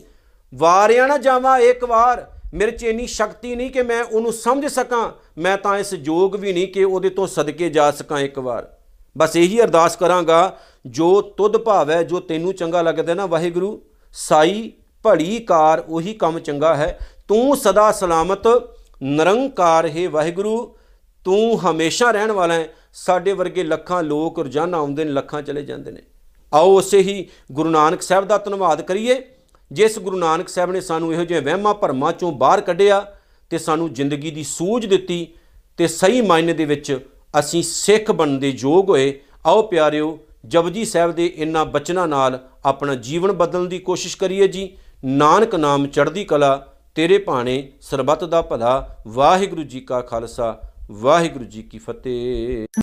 ਵਾਰਿਆ ਨਾ ਜਾਵਾਂ ਇੱਕ ਵਾਰ। ਮੇਰੇ 'ਚ ਇੰਨੀ ਸ਼ਕਤੀ ਨਹੀਂ ਕਿ ਮੈਂ ਉਹਨੂੰ ਸਮਝ ਸਕਾਂ। ਮੈਂ ਤਾਂ ਇਸ ਯੋਗ ਵੀ ਨਹੀਂ ਕਿ ਉਹਦੇ ਤੋਂ ਸਦਕੇ ਜਾ ਸਕਾਂ ਇੱਕ ਵਾਰ। ਬਸ ਇਹੀ ਅਰਦਾਸ ਕਰਾਂਗਾ, ਜੋ ਤੁਧ ਭਾਵੈ, ਜੋ ਤੈਨੂੰ ਚੰਗਾ ਲੱਗਦਾ ਨਾ, ਵਾਹਿਗੁਰੂ, ਸਾਈ ਭੜੀ ਕਾਰ, ਉਹੀ ਕੰਮ ਚੰਗਾ ਹੈ। ਤੂੰ ਸਦਾ ਸਲਾਮਤ, ਨਿਰੰਕਾਰ ਹੈ ਵਾਹਿਗੁਰੂ। ਤੂੰ ਹਮੇਸ਼ਾ ਰਹਿਣ ਵਾਲਾ ਹੈ। ਸਾਡੇ ਵਰਗੇ ਲੱਖਾਂ ਲੋਕ ਰੋਜ਼ਾਨਾ ਆਉਂਦੇ ਨੇ, ਲੱਖਾਂ ਚਲੇ ਜਾਂਦੇ ਨੇ। ਆਓ ਉਸੇ ਹੀ ਗੁਰੂ ਨਾਨਕ ਸਾਹਿਬ ਦਾ ਧੰਨਵਾਦ ਕਰੀਏ। ਜਿਸ ਗੁਰੂ ਨਾਨਕ ਸਾਹਿਬ ਨੇ ਸਾਨੂੰ ਇਹੋ ਜਿਹੇ ਵਹਿਮਾਂ ਭਰਮਾਂ ਚੋਂ ਬਾਹਰ ਕੱਢਿਆ ਤੇ ਸਾਨੂੰ ਜ਼ਿੰਦਗੀ ਦੀ ਸੂਝ ਦਿੱਤੀ ਤੇ ਸਹੀ ਮਾਇਨੇ ਦੇ ਵਿੱਚ ਅਸੀਂ ਸਿੱਖ ਬਣਨ ਦੇ ਯੋਗ ਹੋਏ। ਆਓ ਪਿਆਰਿਓ, ਜਪਜੀ ਸਾਹਿਬ ਦੇ ਇਨ੍ਹਾਂ ਬਚਨਾਂ ਨਾਲ ਆਪਣਾ ਜੀਵਨ ਬਦਲਣ ਦੀ ਕੋਸ਼ਿਸ਼ ਕਰੀਏ ਜੀ। ਨਾਨਕ ਨਾਮ ਚੜ੍ਹਦੀ ਕਲਾ, ਤੇਰੇ ਭਾਣੇ ਸਰਬੱਤ ਦਾ ਭਲਾ। ਵਾਹਿਗੁਰੂ ਜੀ ਕਾ ਖਾਲਸਾ, ਵਾਹਿਗੁਰੂ ਜੀ ਕੀ ਫਤਿਹ।